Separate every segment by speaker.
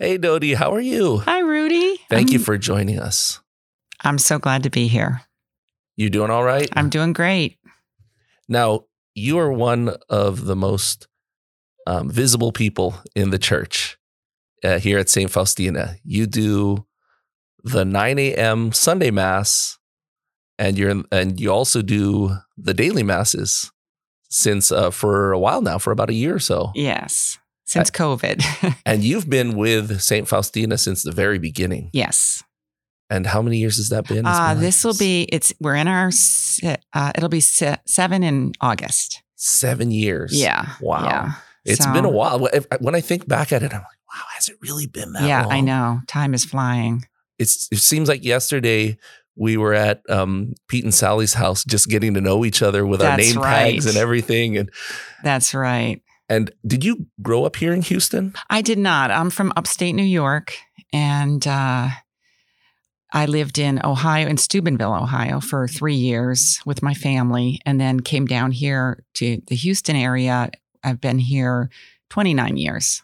Speaker 1: Hey, Dodie, how are you?
Speaker 2: Hi, Rudy.
Speaker 1: Thank
Speaker 2: I'm,
Speaker 1: you for joining us.
Speaker 2: I'm so glad to be here.
Speaker 1: You doing all right?
Speaker 2: I'm doing great.
Speaker 1: Now, you are one of the most um, visible people in the church uh, here at St. Faustina. You do the 9 a.m. Sunday Mass, and you're and you also do the daily masses since uh, for a while now, for about a year or so.
Speaker 2: Yes, since COVID.
Speaker 1: And you've been with St. Faustina since the very beginning.
Speaker 2: yes.
Speaker 1: And how many years has that been?
Speaker 2: Uh, this will be. It's we're in our. Uh, it'll be se- seven in August.
Speaker 1: seven years.
Speaker 2: Yeah.
Speaker 1: Wow.
Speaker 2: Yeah.
Speaker 1: It's
Speaker 2: So-
Speaker 1: been a while. When- I think back at it, I'm like, wow, has it really been that long?
Speaker 2: yeah,
Speaker 1: long?
Speaker 2: I know. Time is flying.
Speaker 1: It's, it seems like yesterday we were at um, Pete and Sally's house just getting to know each other with our
Speaker 2: That's
Speaker 1: name tags and everything. And,
Speaker 2: That's right.
Speaker 1: And did you grow up here in Houston?
Speaker 2: I did not. I'm from upstate New York, and uh, I lived in Ohio, in Steubenville, Ohio, for three years with my family, and then came down here to the Houston area. I've been here 29 years.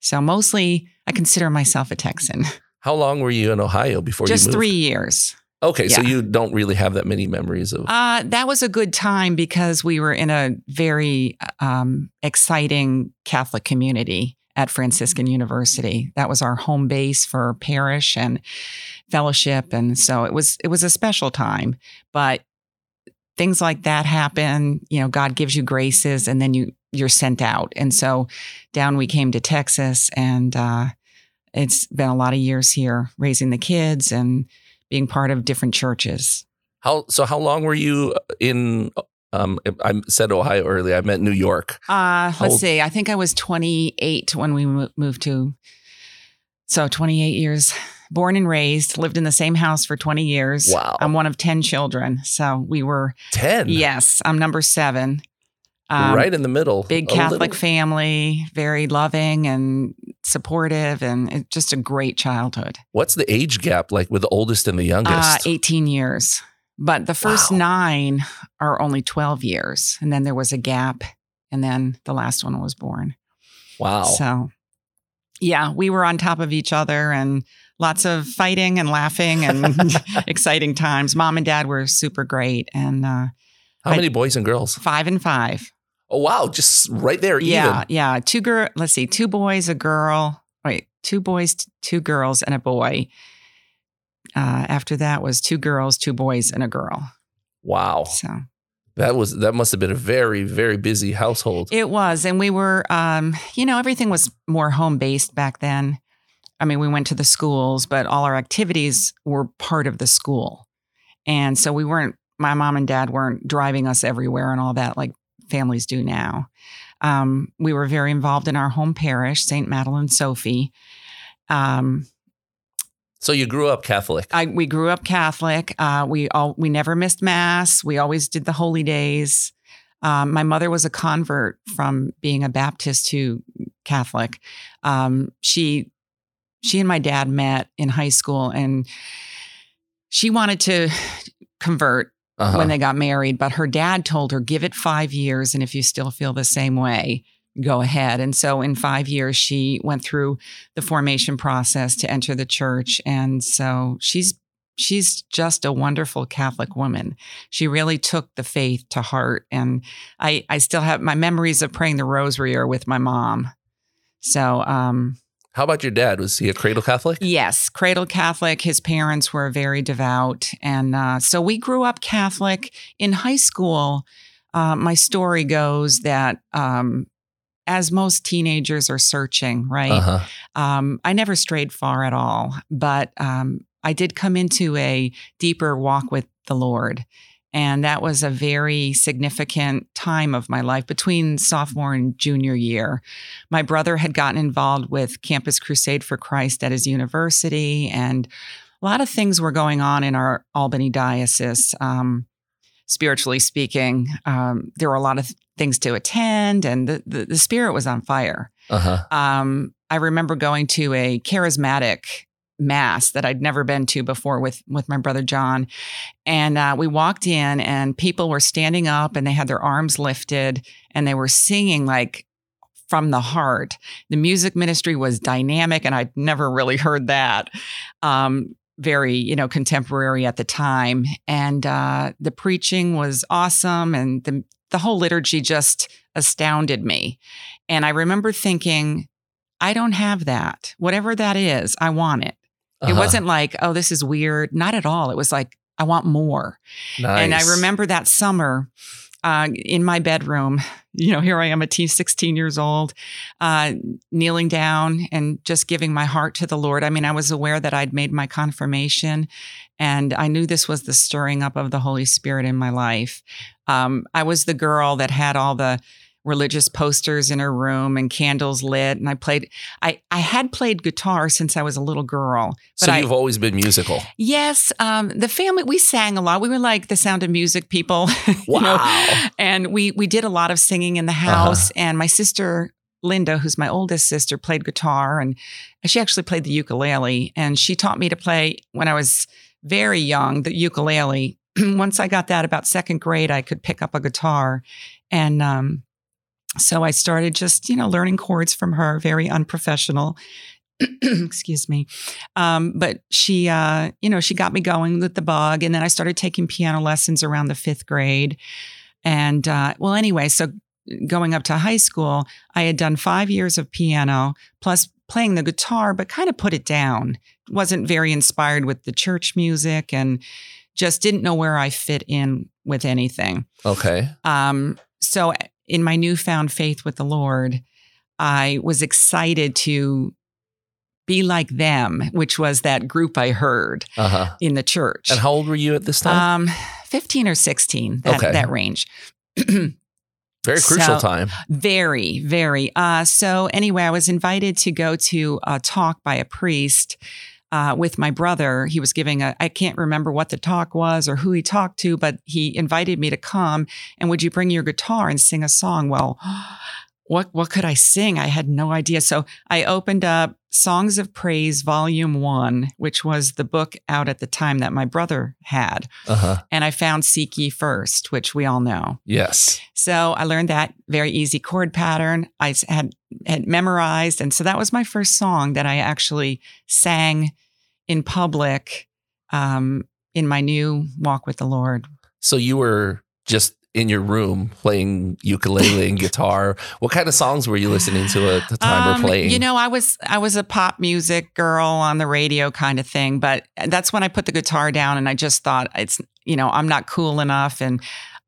Speaker 2: So mostly, I consider myself a Texan.
Speaker 1: How long were you in Ohio before
Speaker 2: Just
Speaker 1: you moved?
Speaker 2: three years.
Speaker 1: Okay, so you don't really have that many memories of.
Speaker 2: Uh, that was a good time because we were in a very um, exciting Catholic community at Franciscan University. That was our home base for parish and fellowship, and so it was it was a special time. But things like that happen. You know, God gives you graces, and then you you're sent out. And so down we came to Texas, and uh, it's been a lot of years here raising the kids and being part of different churches.
Speaker 1: how so? How long were you in? Um, I said Ohio earlier. I meant New York.
Speaker 2: Uh,
Speaker 1: How
Speaker 2: let's
Speaker 1: old-
Speaker 2: see. I think I was 28 when we moved to. So 28 years, born and raised, lived in the same house for 20 years.
Speaker 1: Wow.
Speaker 2: I'm one of 10 children. So we were,
Speaker 1: Ten.
Speaker 2: yes, I'm number seven. Um,
Speaker 1: right in the middle.
Speaker 2: Big Catholic
Speaker 1: little-
Speaker 2: family, very loving and supportive, and just a great childhood.
Speaker 1: What's the age gap like with the oldest and the
Speaker 2: Uh,
Speaker 1: youngest?
Speaker 2: 18 years. But the first
Speaker 1: Wow.
Speaker 2: nine are only 12 years. And then there was a gap. And then the last one was born.
Speaker 1: wow.
Speaker 2: So, yeah, we were on top of each other and lots of fighting and laughing and exciting times. Mom and dad were super great and uh,
Speaker 1: How
Speaker 2: I-
Speaker 1: many boys and girls?
Speaker 2: five and five.
Speaker 1: Oh wow, just right there.
Speaker 2: Yeah,
Speaker 1: Even.
Speaker 2: yeah. Two girl. Let's see, two boys, a girl. Wait, two boys, two girls, and a boy. Uh, after that was two girls, two boys, and a girl.
Speaker 1: Wow.
Speaker 2: So
Speaker 1: That was that must have been a very very busy household.
Speaker 2: It was. And we were, um, you know, everything was more home based back then. I mean, we went to the schools, but all our activities were part of the school. And so we weren't, my mom and dad weren't driving us everywhere and all that like families do now. Um, we were very involved in our home parish, St. Madeleine Sophie. Um,
Speaker 1: so you grew up Catholic.
Speaker 2: I, we grew up Catholic. Uh, we all we never missed mass. We always did the holy days. Um, my mother was a convert from being a Baptist to Catholic. Um, she she and my dad met in high school, and she wanted to convert
Speaker 1: Uh-huh.
Speaker 2: when they got married, but her dad told her, "Give it five years, and if you still feel the same way." Go ahead. And so in five years, she went through the formation process to enter the church. And so she's she's just a wonderful Catholic woman. She really took the faith to heart. And I I still have my memories of praying the rosary are with my mom. So um
Speaker 1: How about your dad? Was he a cradle Catholic?
Speaker 2: Yes, cradle Catholic. His parents were very devout. And uh, so we grew up Catholic. In high school, uh, my story goes that um, as most teenagers are searching, right?
Speaker 1: Uh-huh.
Speaker 2: Um, I never strayed far at all, but um, I did come into a deeper walk with the Lord. And that was a very significant time of my life between sophomore and junior year. My brother had gotten involved with Campus Crusade for Christ at his university, and a lot of things were going on in our Albany diocese. Um, spiritually speaking, um, there were a lot of things to attend, and the, the, the spirit was on fire.
Speaker 1: Uh-huh.
Speaker 2: Um, I remember going to a charismatic mass that I'd never been to before with with my brother John, and uh, we walked in and people were standing up and they had their arms lifted and they were singing like from the heart. The music ministry was dynamic, and I'd never really heard that. Um, very, you know, contemporary at the time, and uh, the preaching was awesome, and the the whole liturgy just astounded me. And I remember thinking, I don't have that. Whatever that is, I want it. Uh-huh. It wasn't like, oh, this is weird. Not at all. It was like, I want more.
Speaker 1: Nice.
Speaker 2: And I remember that summer uh, in my bedroom, you know, here I am, a T, 16 years old, uh, kneeling down and just giving my heart to the Lord. I mean, I was aware that I'd made my confirmation and I knew this was the stirring up of the Holy Spirit in my life. Um, I was the girl that had all the religious posters in her room and candles lit and i played i i had played guitar since i was a little girl
Speaker 1: but so you've I, always been musical
Speaker 2: yes um, the family we sang a lot we were like the sound of music people
Speaker 1: wow
Speaker 2: know? and we we did a lot of singing in the uh-huh. house uh-huh. and my sister Linda, who's my oldest sister, played guitar and she actually played the ukulele. And she taught me to play when I was very young, the ukulele. Once I got that about second grade, I could pick up a guitar. And um, so I started just, you know, learning chords from her, very unprofessional. Excuse me. Um, but she, uh, you know, she got me going with the bug. And then I started taking piano lessons around the fifth grade. And uh, well, anyway, so going up to high school, I had done five years of piano plus playing the guitar, but kind of put it down. Wasn't very inspired with the church music and just didn't know where I fit in with anything.
Speaker 1: Okay.
Speaker 2: Um, so in my newfound faith with the Lord, I was excited to be like them, which was that group I heard uh-huh. in the church.
Speaker 1: And how old were you at this time?
Speaker 2: Um, 15 or 16, that, okay. that range.
Speaker 1: very crucial so, time.
Speaker 2: Very, very. Uh, so, anyway, I was invited to go to a talk by a priest uh, with my brother. He was giving a, I can't remember what the talk was or who he talked to, but he invited me to come and would you bring your guitar and sing a song? Well, what, what could I sing? I had no idea. So I opened up Songs of Praise, Volume One, which was the book out at the time that my brother had. Uh-huh. And I found Seek Ye First, which we all know.
Speaker 1: Yes.
Speaker 2: So I learned that very easy chord pattern. I had, had memorized. And so that was my first song that I actually sang in public um, in my new walk with the Lord.
Speaker 1: So you were just in your room playing ukulele and guitar. What kind of songs were you listening to at the time um, or playing?
Speaker 2: You know, I was I was a pop music girl on the radio kind of thing, but that's when I put the guitar down and I just thought it's you know, I'm not cool enough and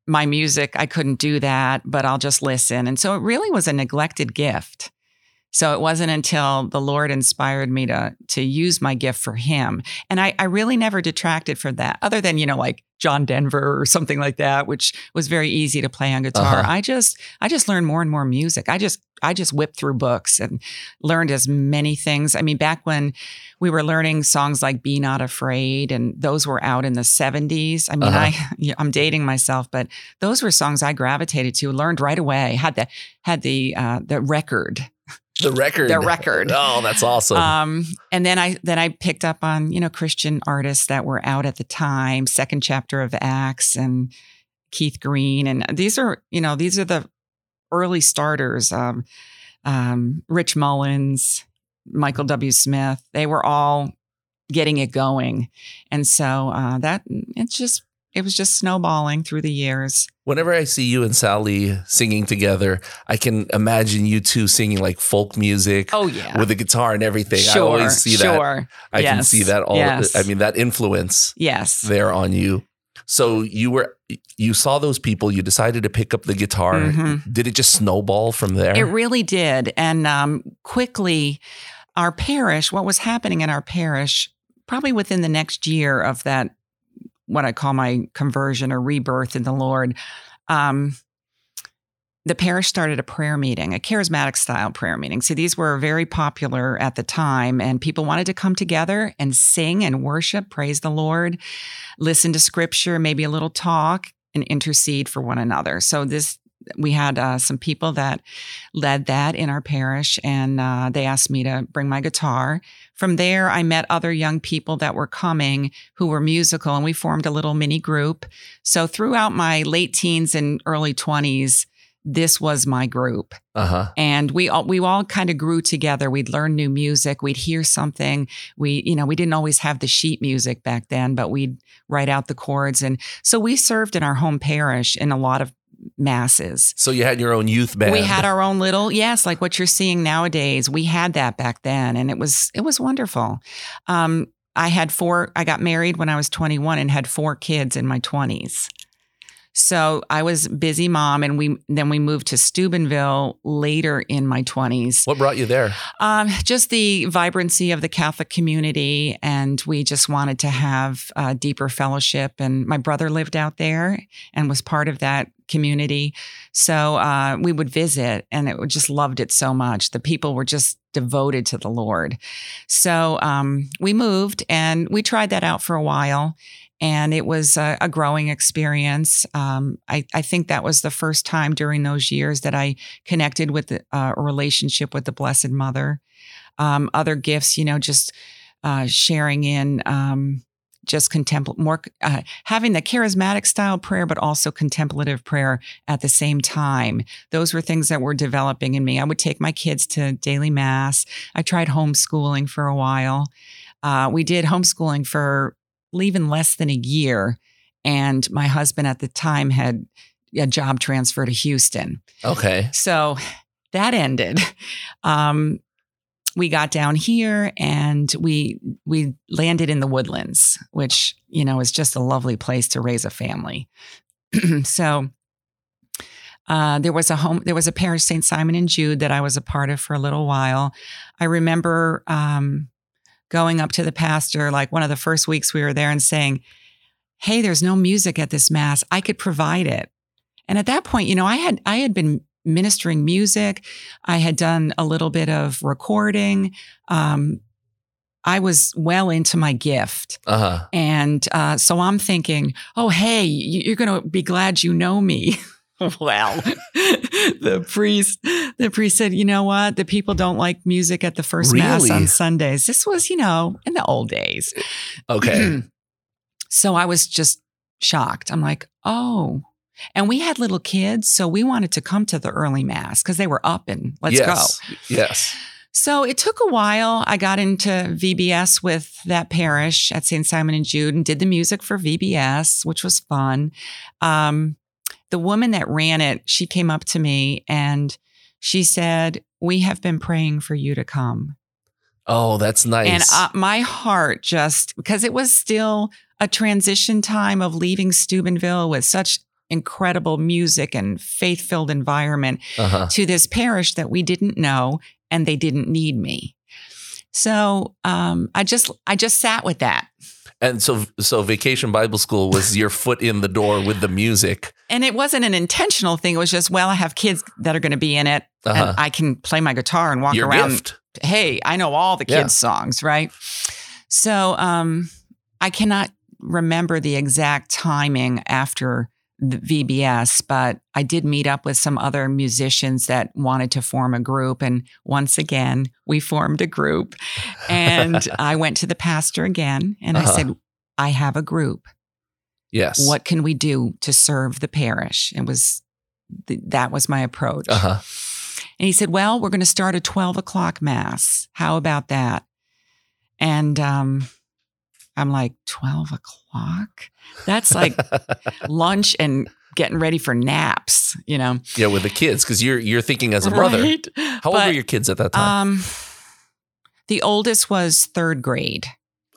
Speaker 2: my music I couldn't do that, but I'll just listen. And so it really was a neglected gift. So it wasn't until the Lord inspired me to to use my gift for Him, and I, I really never detracted from that, other than you know like John Denver or something like that, which was very easy to play on guitar. Uh-huh. I just I just learned more and more music. I just I just whipped through books and learned as many things. I mean, back when we were learning songs like "Be Not Afraid" and those were out in the '70s. I mean, uh-huh. I I'm dating myself, but those were songs I gravitated to. Learned right away. Had the had the uh, the record
Speaker 1: the record.
Speaker 2: The record.
Speaker 1: Oh that's awesome. Um,
Speaker 2: and then i then i picked up on you know christian artists that were out at the time second chapter of acts and keith green. And these are you know these are the early starters um, um, rich mullins michael w. Smith. They were all getting it going. And so uh, that it's just it was just snowballing through the years.
Speaker 1: Whenever I see you and Sally singing together, I can imagine you two singing like folk music.
Speaker 2: Oh yeah,
Speaker 1: with the guitar and everything.
Speaker 2: Sure,
Speaker 1: I always see
Speaker 2: sure.
Speaker 1: that. I yes. can see that all. Yes. I mean that influence.
Speaker 2: Yes,
Speaker 1: there on you. So you were you saw those people. You decided to pick up the guitar. Mm-hmm. Did it just snowball from there?
Speaker 2: It really did, and um, quickly, our parish. What was happening in our parish? Probably within the next year of that what I call my conversion or rebirth in the Lord, um, the parish started a prayer meeting, a charismatic style prayer meeting. So these were very popular at the time, and people wanted to come together and sing and worship, praise the Lord, listen to scripture, maybe a little talk, and intercede for one another. So this we had uh, some people that led that in our parish, and uh, they asked me to bring my guitar. From there, I met other young people that were coming who were musical, and we formed a little mini group. So, throughout my late teens and early 20s, this was my group.
Speaker 1: Uh-huh.
Speaker 2: And we all we all kind of grew together. We'd learn new music. We'd hear something. We, you know, we didn't always have the sheet music back then, but we'd write out the chords. And so we served in our home parish in a lot of masses.
Speaker 1: So you had your own youth band.
Speaker 2: We had our own little, yes, like what you're seeing nowadays. We had that back then, and it was it was wonderful. Um, I had four. I got married when I was 21 and had four kids in my 20s. So I was busy mom, and we then we moved to Steubenville later in my 20s.
Speaker 1: What brought you there?
Speaker 2: Um, just the vibrancy of the Catholic community, and we just wanted to have a deeper fellowship. And my brother lived out there and was part of that community, so uh, we would visit, and it just loved it so much. The people were just devoted to the Lord. So um, we moved, and we tried that out for a while and it was a, a growing experience. Um, I, I, think that was the first time during those years that I connected with the, uh, a relationship with the Blessed Mother. Um, other gifts, you know, just uh, sharing in um, just contemplate more, uh, having the charismatic style prayer, but also contemplative prayer at the same time. Those were things that were developing in me. I would take my kids to daily mass. I tried homeschooling for a while. Uh, we did homeschooling for even less than a year. And my husband at the time had a job transfer to Houston.
Speaker 1: Okay.
Speaker 2: So that ended. Um, we got down here and we we landed in the woodlands, which you know is just a lovely place to raise a family. so uh, there was a home, there was a parish, St. Simon and Jude, that I was a part of for a little while. I remember um, going up to the pastor, like one of the first weeks we were there, and saying, Hey, there's no music at this mass. I could provide it. And at that point, you know, I had I had been ministering music. I had done a little bit of recording. Um, I was well into my gift. Uh-huh. And uh, so I'm thinking, oh, hey, you're going to be glad you know me. well, the priest, the priest said, you know what? The people don't like music at the first really? mass on Sundays. This was, you know, in the old days.
Speaker 1: Okay.
Speaker 2: so I was just shocked. I'm like, oh. And we had little kids, so we wanted to come to the early mass because they were up and let's
Speaker 1: yes.
Speaker 2: go.
Speaker 1: Yes.
Speaker 2: So it took a while. I got into VBS with that parish at St. Simon and Jude and did the music for VBS, which was fun. Um, the woman that ran it, she came up to me and she said, We have been praying for you to come.
Speaker 1: Oh, that's nice.
Speaker 2: And uh, my heart just, because it was still a transition time of leaving Steubenville with such incredible music and faith filled environment uh-huh. to this parish that we didn't know and they didn't need me. So um, I just I just sat with that.
Speaker 1: And so, so Vacation Bible School was your foot in the door with the music.
Speaker 2: And it wasn't an intentional thing. It was just, well, I have kids that are going to be in it, uh-huh. and I can play my guitar and walk
Speaker 1: your
Speaker 2: around.
Speaker 1: Gift.
Speaker 2: Hey, I know all the kids' yeah. songs, right? So, um, I cannot remember the exact timing after VBS, but I did meet up with some other musicians that wanted to form a group. And once again, we formed a group. And I went to the pastor again and uh-huh. I said, I have a group.
Speaker 1: Yes.
Speaker 2: What can we do to serve the parish? It was that was my approach. Uh-huh. And he said, Well, we're going to start a 12 o'clock mass. How about that? And um, I'm like, 12 o'clock? That's like lunch and getting ready for naps, you know?
Speaker 1: Yeah, with the kids, because you're you're thinking as a brother. Right? How old were your kids at that time? Um,
Speaker 2: the oldest was third grade.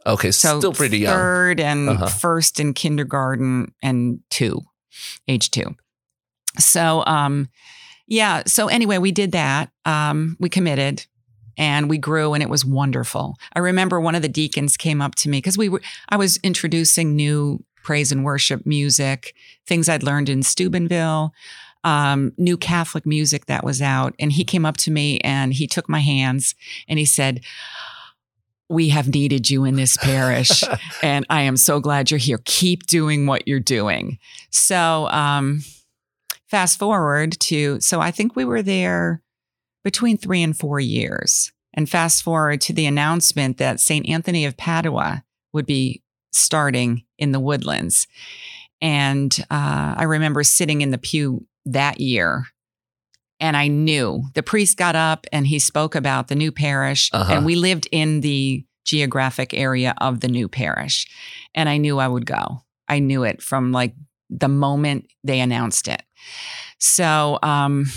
Speaker 1: Okay, so still pretty young.
Speaker 2: Third and uh-huh. first in kindergarten and two, age two. So um yeah, so anyway, we did that. Um, we committed and we grew and it was wonderful. I remember one of the deacons came up to me because we were I was introducing new praise and worship music, things I'd learned in Steubenville, um, new Catholic music that was out. And he came up to me and he took my hands and he said, we have needed you in this parish and I am so glad you're here. Keep doing what you're doing. So, um, fast forward to, so I think we were there between three and four years. And fast forward to the announcement that St. Anthony of Padua would be starting in the woodlands. And uh, I remember sitting in the pew that year and I knew the priest got up and he spoke about the new parish,
Speaker 1: Uh-huh.
Speaker 2: and we lived in the geographic area of the new parish, and I knew I would go. I knew it from like the moment they announced it. So, um,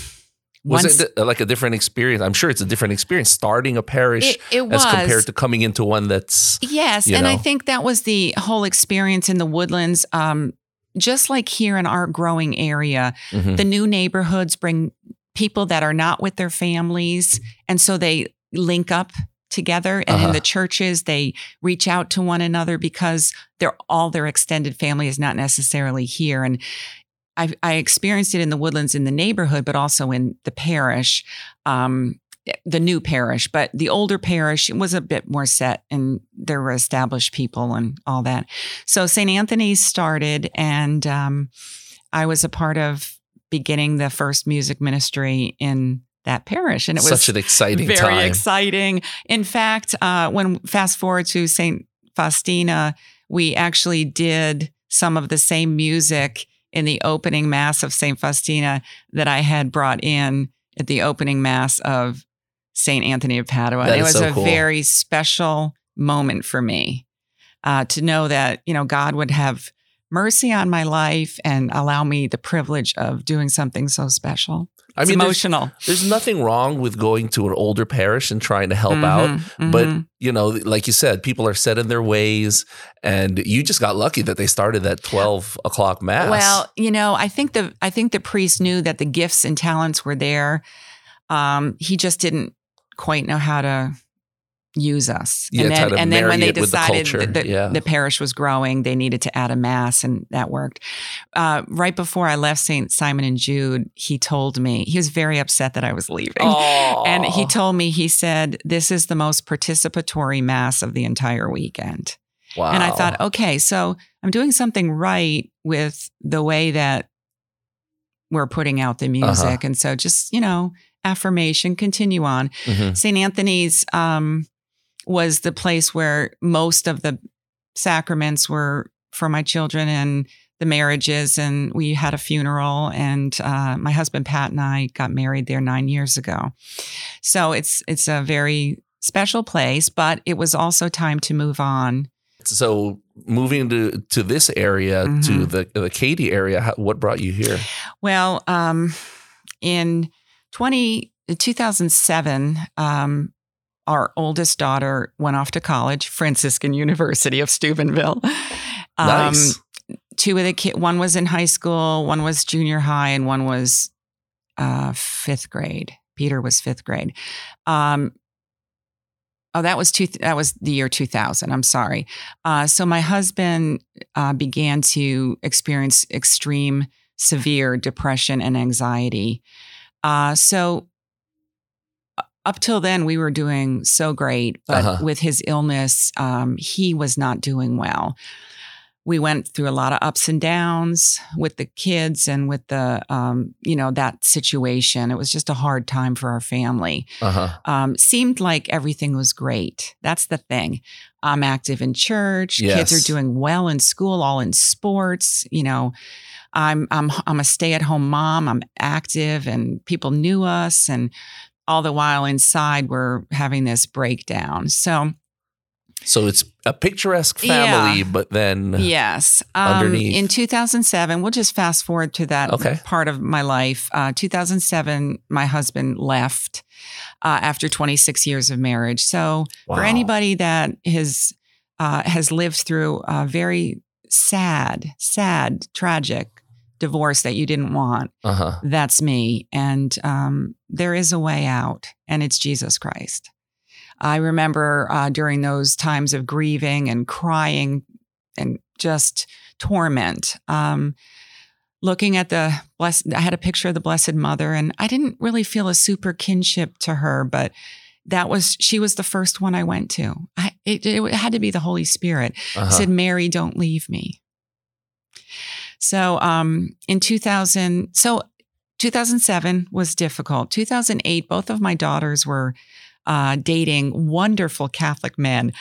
Speaker 1: Was
Speaker 2: once
Speaker 1: it like a different experience? I'm sure it's a different experience starting a parish
Speaker 2: it, it was
Speaker 1: as compared to coming into one that's
Speaker 2: Yes, and I think that was the whole experience in the woodlands. Um, just like here in our growing area,
Speaker 1: Mhm.
Speaker 2: the new neighborhoods bring people that are not with their families, and so they link up together. And in
Speaker 1: Uh-huh.
Speaker 2: the churches, they reach out to one another because they're all their extended family is not necessarily here. And I, I experienced it in the woodlands in the neighborhood, but also in the parish. Um, the new parish, but the older parish was a bit more set and there were established people and all that. So St. Anthony's started, and um, I was a part of beginning the first music ministry in that parish. And it was
Speaker 1: such an exciting
Speaker 2: very
Speaker 1: time.
Speaker 2: exciting. In fact, uh, when fast forward to St. Faustina, we actually did some of the same music in the opening mass of St. Faustina that I had brought in at the opening mass of St. Anthony of Padua.
Speaker 1: That
Speaker 2: it was
Speaker 1: so
Speaker 2: a
Speaker 1: cool.
Speaker 2: very special moment for me uh, to know that, you know, God would have mercy on my life and allow me the privilege of doing something so special.
Speaker 1: I
Speaker 2: It's
Speaker 1: mean,
Speaker 2: emotional.
Speaker 1: there's nothing wrong with going to an older parish and trying to help out.
Speaker 2: Mhm,
Speaker 1: But you know, like you said, people are set in their ways, and you just got lucky that they started that twelve o'clock mass.
Speaker 2: Well, you know, I think the I think the priest knew that the gifts and talents were there. Um, he just didn't quite know how to use us.
Speaker 1: Yeah,
Speaker 2: and then, and then when they
Speaker 1: with the
Speaker 2: decided that the,
Speaker 1: Yeah.
Speaker 2: the parish was growing, they needed to add a mass, and that worked. Uh, right before I left St. Simon and Jude, he told me he was very upset that I was leaving. And he told me, he said, This is the most participatory mass of the entire weekend.
Speaker 1: wow.
Speaker 2: And I thought, okay, so I'm doing something right with the way that we're putting out the
Speaker 1: Uh-huh.
Speaker 2: music. And so just, you know, affirmation, continue on.
Speaker 1: Mhm.
Speaker 2: St. Anthony's um, was the place where most of the sacraments were for my children and the marriages. And we had a funeral, and uh, my husband Pat and I got married there nine years ago. So it's it's a very special place, but it was also time to move on.
Speaker 1: So moving to to this area, to
Speaker 2: Mhm.
Speaker 1: the the Katy area, how, what brought you here?
Speaker 2: Well, um, in 20, 2007, um, our oldest daughter went off to college, Franciscan University of Steubenville. Um,
Speaker 1: nice.
Speaker 2: Two of the kids, one was in high school, one was junior high, and one was uh, fifth grade. Peter was fifth grade. Um, oh, that was two. That was the year 2000. I'm sorry. Uh, so my husband uh, began to experience extreme severe depression and anxiety. Uh, so up till then, we were doing so great, but
Speaker 1: Uh-huh.
Speaker 2: with his illness, um, he was not doing well. We went through a lot of ups and downs with the kids and with the, um, you know, that situation. It was just a hard time for our family
Speaker 1: Uh huh.
Speaker 2: um, seemed like everything was great. That's the thing. I'm active in church. Kids are doing well in school, all in sports. You know, I'm I'm I'm a stay at home mom. I'm active, and people knew us, and all the while inside we're having this breakdown. So
Speaker 1: So it's a picturesque
Speaker 2: Yeah.
Speaker 1: family, but then
Speaker 2: Yes. Um,
Speaker 1: Underneath.
Speaker 2: In 2007, we'll just fast forward to that
Speaker 1: Okay.
Speaker 2: part of my life. Uh, 2007, my husband left uh, after 26 years of marriage. So for anybody that has uh, has lived through a very sad, sad, tragic divorce that you didn't want,
Speaker 1: uh huh.
Speaker 2: that's me. And um, there is a way out, and it's Jesus Christ. I remember uh, during those times of grieving and crying and just torment, um, looking at the blessed, I had a picture of the Blessed Mother, and I didn't really feel a super kinship to her, but that was, she was the first one I went to. I, it, it had to be the Holy Spirit.
Speaker 1: Uh-huh.
Speaker 2: I said, Mary, don't leave me. So um, in 2000, so 2007 was difficult. 2008, both of my daughters were uh, dating wonderful Catholic men.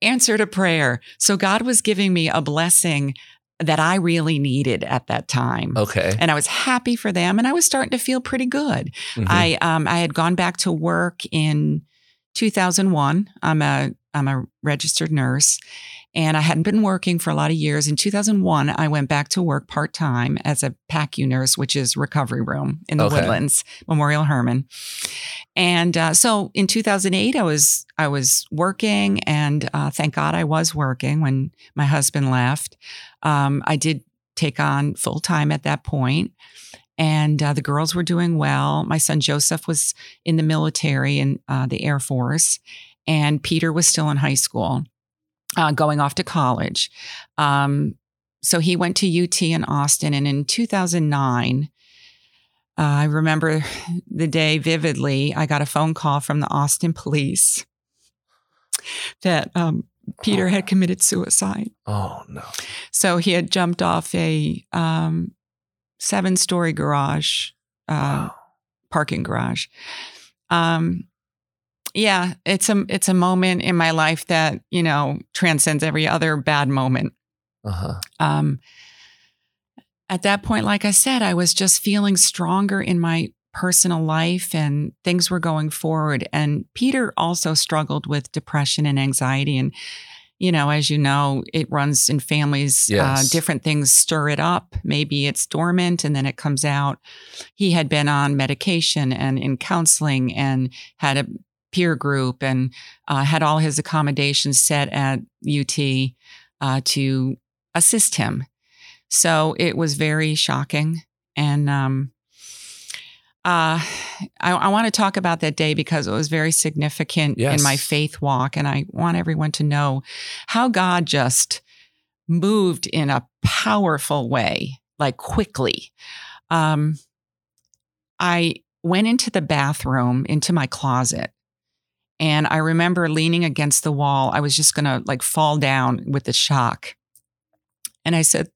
Speaker 2: Answered a prayer. So God was giving me a blessing that I really needed at that time.
Speaker 1: Okay.
Speaker 2: And I was happy for them and I was starting to feel pretty good.
Speaker 1: Mhm.
Speaker 2: I um I had gone back to work in 2001. I'm a I'm a registered nurse and I hadn't been working for a lot of years. In 2001, I went back to work part-time as a PACU nurse, which is recovery room in the
Speaker 1: Okay.
Speaker 2: Woodlands, Memorial Hermann. And uh, so in 2008, I was I was working, and uh, thank God I was working when my husband left. Um, I did take on full time at that point, and uh, the girls were doing well. My son Joseph was in the military in uh, the Air Force, and Peter was still in high school, uh, going off to college. Um, so he went to UT in Austin, and in 2009. Uh, I remember the day vividly. I got a phone call from the Austin police that um, Peter had committed suicide.
Speaker 1: Oh no.
Speaker 2: So he had jumped off a um, seven story garage, uh,
Speaker 1: Wow.
Speaker 2: parking garage. Um, yeah, it's a it's a moment in my life that you know transcends every other bad moment.
Speaker 1: Uh huh.
Speaker 2: Um, at that point, like I said, I was just feeling stronger in my personal life and things were going forward. And Peter also struggled with depression and anxiety. And, you know, as you know, it runs in families. Uh, different things stir it up. Maybe it's dormant and then it comes out. He had been on medication and in counseling and had a peer group and uh, had all his accommodations set at UT uh, to assist him. So it was very shocking. And um, uh, I, I want to talk about that day because it was very significant
Speaker 1: Yes.
Speaker 2: in my faith walk. And I want everyone to know how God just moved in a powerful way, like quickly. Um, I went into the bathroom, into my closet. And I remember leaning against the wall. I was just going to like fall down with the shock. And I said,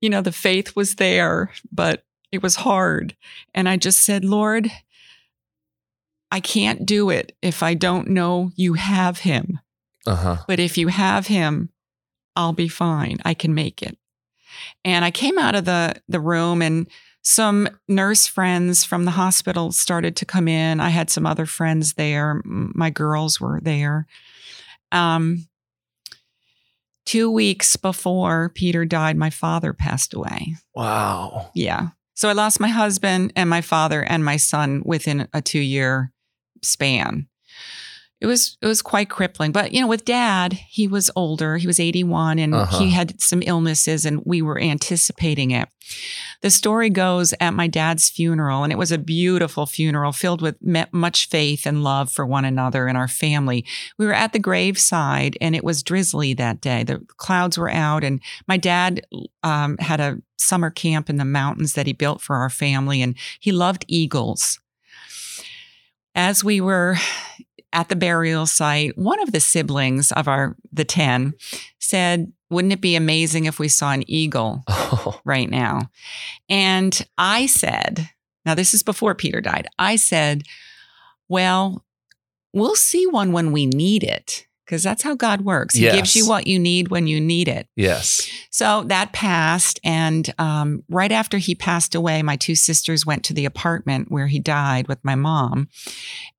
Speaker 2: you know, the faith was there, but it was hard. And I just said, Lord, I can't do it if I don't know you have him.
Speaker 1: Uh huh.
Speaker 2: But if you have him, I'll be fine. I can make it. And I came out of the, the room and some nurse friends from the hospital started to come in. I had some other friends there. My girls were there. Um, two weeks before Peter died, my father passed away.
Speaker 1: Wow.
Speaker 2: Yeah. So I lost my husband and my father and my son within a two year span. It was it was quite crippling. But you know, with dad, he was older. He was 81 and
Speaker 1: Uh-huh.
Speaker 2: he had some illnesses and we were anticipating it. The story goes at my dad's funeral, and it was a beautiful funeral filled with much faith and love for one another and our family. We were at the graveside, and it was drizzly that day. The clouds were out, and my dad um, had a summer camp in the mountains that he built for our family, and he loved eagles. As we were at the burial site, one of the siblings of our the 10 said, "Wouldn't it be amazing if we saw an eagle
Speaker 1: Oh.
Speaker 2: right now?" And I said, now this is before Peter died. I said, "Well, we'll see one when we need it." Because that's how God works. He gives you what you need when you need it.
Speaker 1: Yes.
Speaker 2: So that passed. And um, right after he passed away, my two sisters went to the apartment where he died with my mom.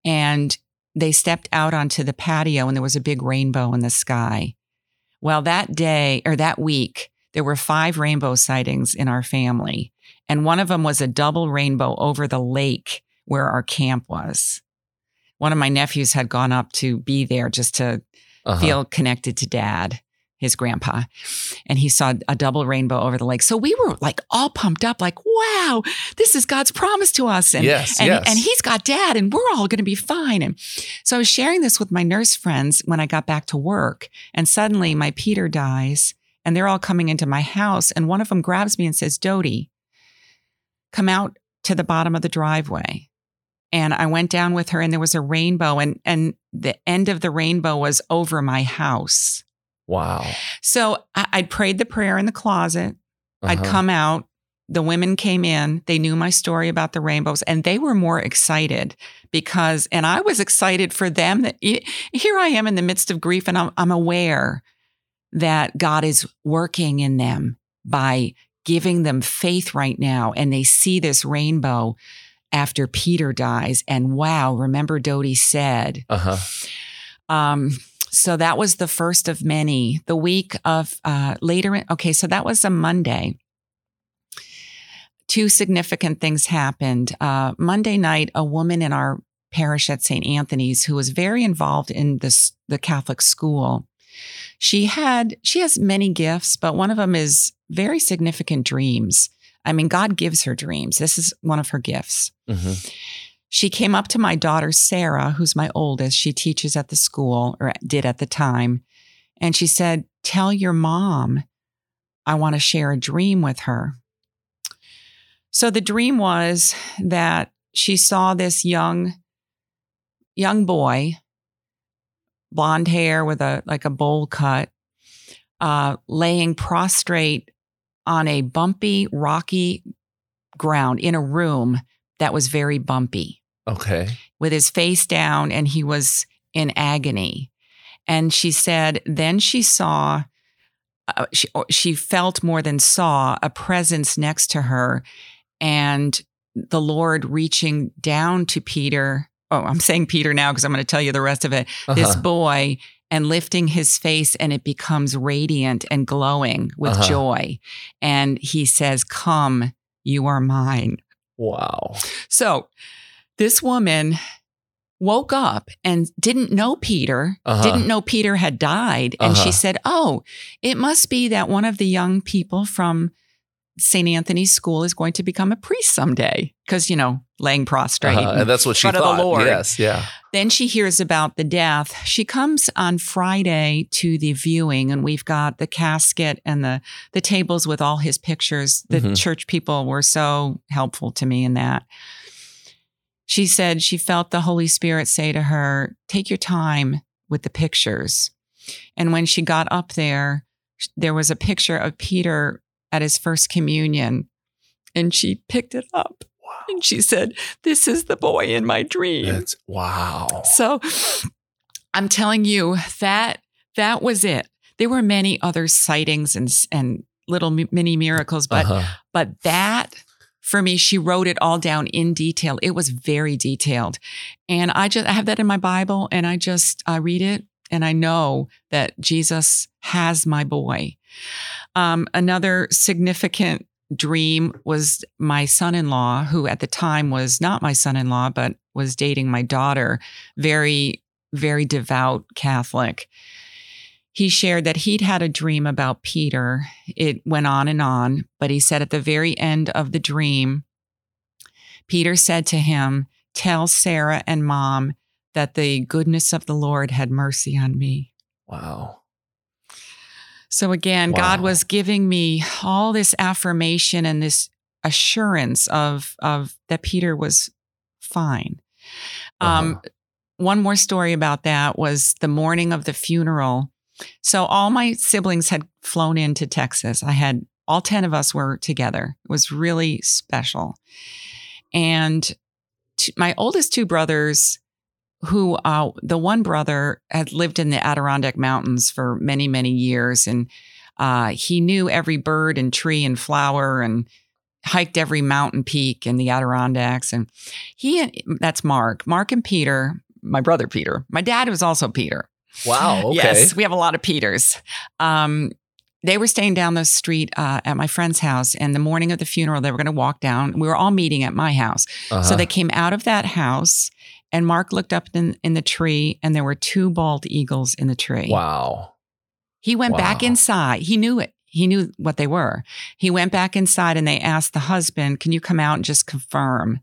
Speaker 2: And they stepped out onto the patio and there was a big rainbow in the sky. Well, that day or that week, there were five rainbow sightings in our family. And one of them was a double rainbow over the lake where our camp was. One of my nephews had gone up to be there just to
Speaker 1: Uh-huh.
Speaker 2: feel connected to dad, his grandpa. And he saw a double rainbow over the lake. So we were like all pumped up, like, wow, this is God's promise to us. And,
Speaker 1: yes.
Speaker 2: and,
Speaker 1: yes.
Speaker 2: and he's got dad, and we're all going to be fine. And so I was sharing this with my nurse friends when I got back to work. And suddenly my Peter dies, and they're all coming into my house. And one of them grabs me and says, Dodie, come out to the bottom of the driveway. And I went down with her, and there was a rainbow, and, and the end of the rainbow was over my house.
Speaker 1: Wow.
Speaker 2: So I, I'd prayed the prayer in the closet. I'd
Speaker 1: Uh-huh.
Speaker 2: come out. The women came in. They knew my story about the rainbows and they were more excited because, and I was excited for them that here I am in the midst of grief and I'm, I'm aware that God is working in them by giving them faith right now. And they see this rainbow after Peter dies. And wow, remember Dodie said.
Speaker 1: Uh huh.
Speaker 2: Um, so that was the first of many. The week of uh, later, in- okay, so that was a Monday. Two significant things happened. Uh, Monday night, a woman in our parish at St. Anthony's who was very involved in this the Catholic school. She had she has many gifts, but one of them is very significant dreams. I mean, God gives her dreams. This is one of her gifts.
Speaker 1: hmm
Speaker 2: She came up to my daughter, Sarah, who's my oldest. She teaches at the school or did at the time. And she said, Tell your mom I want to share a dream with her. So the dream was that she saw this young, young boy, blonde hair with a like a bowl cut, uh, laying prostrate on a bumpy, rocky ground in a room that was very bumpy
Speaker 1: Okay.
Speaker 2: with his face down and he was in agony. And she said, then she saw, uh, she, she felt more than saw a presence next to her and the Lord reaching down to Peter. Oh, I'm saying Peter now because I'm going to tell you the rest of it. This
Speaker 1: Uh-huh.
Speaker 2: boy and lifting his face and it becomes radiant and glowing with
Speaker 1: Uh-huh.
Speaker 2: joy. And he says, Come, you are mine.
Speaker 1: Wow.
Speaker 2: So this woman woke up and didn't know Peter,
Speaker 1: Uh-huh.
Speaker 2: didn't know Peter had died. And
Speaker 1: Uh-huh.
Speaker 2: she said, Oh, it must be that one of the young people from St. Anthony's school is going to become a priest someday. Because, you know, laying prostrate.
Speaker 1: Uh-huh. And that's what she
Speaker 2: of the. Lord.
Speaker 1: Yes. Yeah.
Speaker 2: Then she hears about the death. She comes on Friday to the viewing, and we've got the casket and the the tables with all his pictures. The
Speaker 1: Mhm.
Speaker 2: church people were so helpful to me in that. She said she felt the Holy Spirit say to her, "Take your time with the pictures." And when she got up there, there was a picture of Peter at his first communion, and she picked it up. And she said, This is the boy in my dream.
Speaker 1: That's wow.
Speaker 2: So I'm telling you that that was it. There were many other sightings and and little mini miracles, but
Speaker 1: Uh-huh.
Speaker 2: but that for me, she wrote it all down in detail. It was very detailed, and I just I have that in my Bible, and I just I read it, and I know that Jesus has my boy. Um, another significant dream was my son-in-law, who at the time was not my son-in-law, but was dating my daughter. Very, very devout Catholic he shared that he'd had a dream about Peter. It went on and on, but he said at the very end of the dream, Peter said to him, Tell Sarah and mom that the goodness of the Lord had mercy on me.
Speaker 1: Wow.
Speaker 2: So again, God was giving me all this affirmation and this assurance of, of that Peter was fine. Um,
Speaker 1: Uh-huh.
Speaker 2: one more story about that was the morning of the funeral. So all my siblings had flown into Texas. I had all 10 of us were together. It was really special. And t- my oldest two brothers, who uh, the one brother had lived in the Adirondack Mountains for many, many years. And uh, he knew every bird and tree and flower and hiked every mountain peak in the Adirondacks. And he, and that's Mark, Mark and Peter, my brother Peter. My dad was also Peter.
Speaker 1: Wow. Okay.
Speaker 2: Yes, we have a lot of Peters. Um, they were staying down the street uh, at my friend's house, and the morning of the funeral, they were going to walk down. We were all meeting at my house,
Speaker 1: Uh-huh.
Speaker 2: so they came out of that house, and Mark looked up in, in the tree, and there were two bald eagles in the tree.
Speaker 1: wow.
Speaker 2: He went back inside. He knew it. He knew what they were. He went back inside, and they asked the husband, "Can you come out and just confirm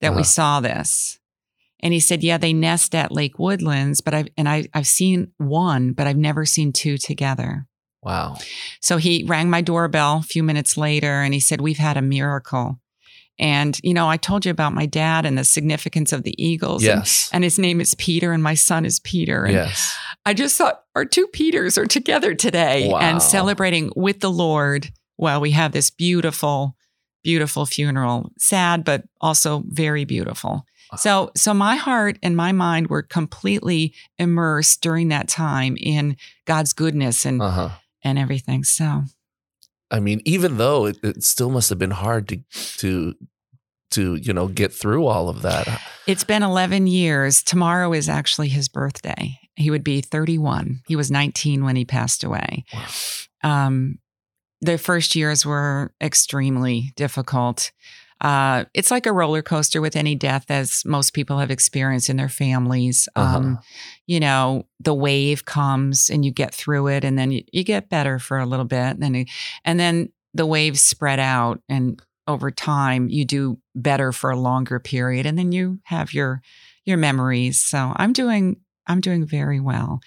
Speaker 2: that
Speaker 1: Uh-huh.
Speaker 2: we saw this?" And he said, "Yeah, they nest at Lake Woodlands, but I've and I, I've seen one, but I've never seen two together."
Speaker 1: Wow.
Speaker 2: So he rang my doorbell a few minutes later, and he said, "We've had a miracle." And you know, I told you about my dad and the significance of the eagles. and-
Speaker 1: Yes.
Speaker 2: And, his name is Peter, and my son is Peter. And
Speaker 1: yes.
Speaker 2: I just thought our two Peters are together today
Speaker 1: Wow.
Speaker 2: and celebrating with the Lord while we have this beautiful, beautiful funeral. Sad, but also very beautiful. So, so my heart and my mind were completely immersed during that time in God's goodness and
Speaker 1: Uh huh.
Speaker 2: and everything. So,
Speaker 1: I mean, even though it, it still must have been hard to to to you know get through all of that.
Speaker 2: It's been 11 years. Tomorrow is actually his birthday. He would be 31. He was 19 when he passed away.
Speaker 1: Wow.
Speaker 2: Um, the first years were extremely difficult. Uh, it's like a roller coaster with any death, as most people have experienced in their families.
Speaker 1: Uh-huh.
Speaker 2: Um, you know, the wave comes and you get through it, and then you, you get better for a little bit, and then, and then the waves spread out, and over time you do better for a longer period, and then you have your your memories. So I'm doing I'm doing very well.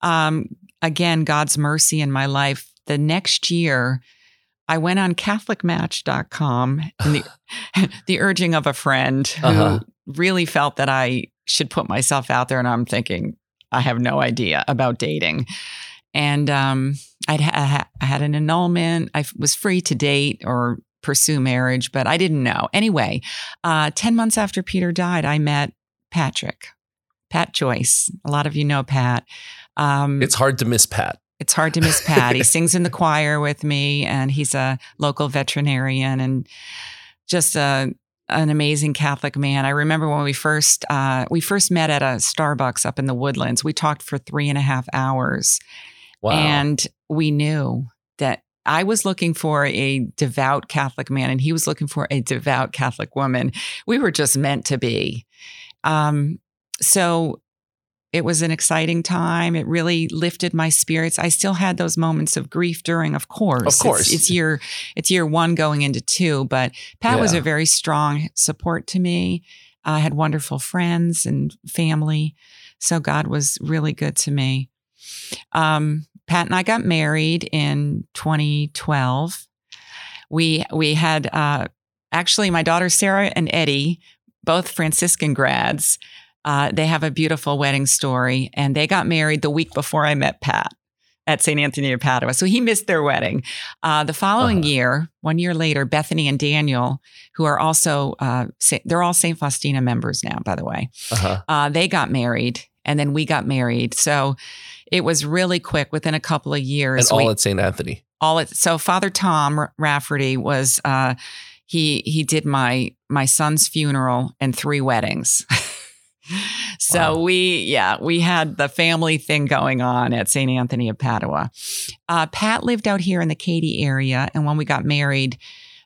Speaker 2: Um, again, God's mercy in my life. The next year, I went on CatholicMatch.com and the, the urging of a friend who
Speaker 1: Uh-huh.
Speaker 2: really felt that I should put myself out there. And I'm thinking, I have no idea about dating. And um, I'd ha- I had an annulment. I was free to date or pursue marriage, but I didn't know. Anyway, uh, 10 months after Peter died, I met Patrick, Pat Joyce. A lot of you know Pat. Um,
Speaker 1: It's hard to miss Pat.
Speaker 2: It's hard to miss Pat. he sings in the choir with me, and he's a local veterinarian and just a an amazing Catholic man. I remember when we first uh, we first met at a Starbucks up in the Woodlands. We talked for three and a half hours,
Speaker 1: Wow.
Speaker 2: and we knew that I was looking for a devout Catholic man, and he was looking for a devout Catholic woman. We were just meant to be. Um, so it was an exciting time. It really lifted my spirits. I still had those moments of grief during, of course. It's-
Speaker 1: course.
Speaker 2: It's, year it's year one going into two, but Pat was a very strong support to me. I had wonderful friends and family. So God was really good to me. Um, Pat and I got married in 2012. We we had uh, actually my daughter Sarah and Eddie, both Franciscan grads. Uh, they have a beautiful wedding story, and they got married the week before I met Pat at St. Anthony of Padua. So he missed their wedding. Uh, the following
Speaker 1: Uh-huh.
Speaker 2: year, one year later, Bethany and Daniel, who are also uh, they're all St. Faustina members now, by the way.
Speaker 1: uh-huh.
Speaker 2: Uh, they got married, and then we got married. So it was really quick. Within a couple of
Speaker 1: And
Speaker 2: years,
Speaker 1: all
Speaker 2: we,
Speaker 1: at St. Anthony.
Speaker 2: all it, so Father Tom Rafferty was uh, he he did my my son's funeral and three weddings. so
Speaker 1: Wow.
Speaker 2: we yeah we had the family thing going on at St. Anthony of Padua. Uh, Pat lived out here in the Katy area, and when we got married,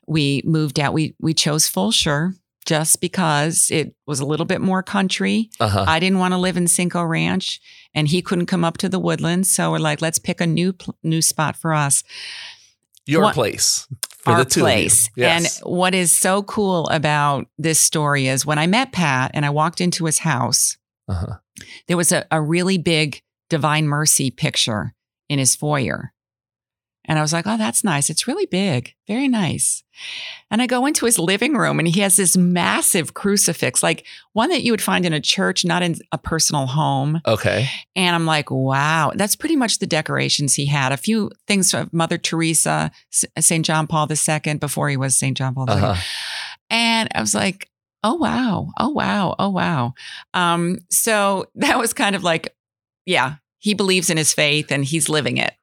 Speaker 2: we moved out. We we chose Fulshear just because it was a little bit more country.
Speaker 1: Uh-huh.
Speaker 2: I didn't want to live in Cinco Ranch, and he couldn't come up to the woodlands. So we're like, let's pick a new new spot for us,
Speaker 1: Your
Speaker 2: what-
Speaker 1: place. For
Speaker 2: our
Speaker 1: the two of you.
Speaker 2: place.
Speaker 1: Yes.
Speaker 2: And what is so cool about this story is when I met Pat and I walked into his house,
Speaker 1: uh-huh.
Speaker 2: there was a, a really big Divine Mercy picture in his foyer. And I was like, oh, that's nice. It's really big. Very nice. And I go into his living room and he has this massive crucifix, like one that you would find in a church, not in a personal home.
Speaker 1: Okay.
Speaker 2: And I'm like, wow, that's pretty much the decorations he had. A few things of Mother Teresa, St. John Paul II, before he was St. John Paul II.
Speaker 1: Uh-huh.
Speaker 2: And I was like, oh, wow. Oh, wow. Oh, wow. Um, so that was kind of like, yeah, he believes in his faith and he's living it.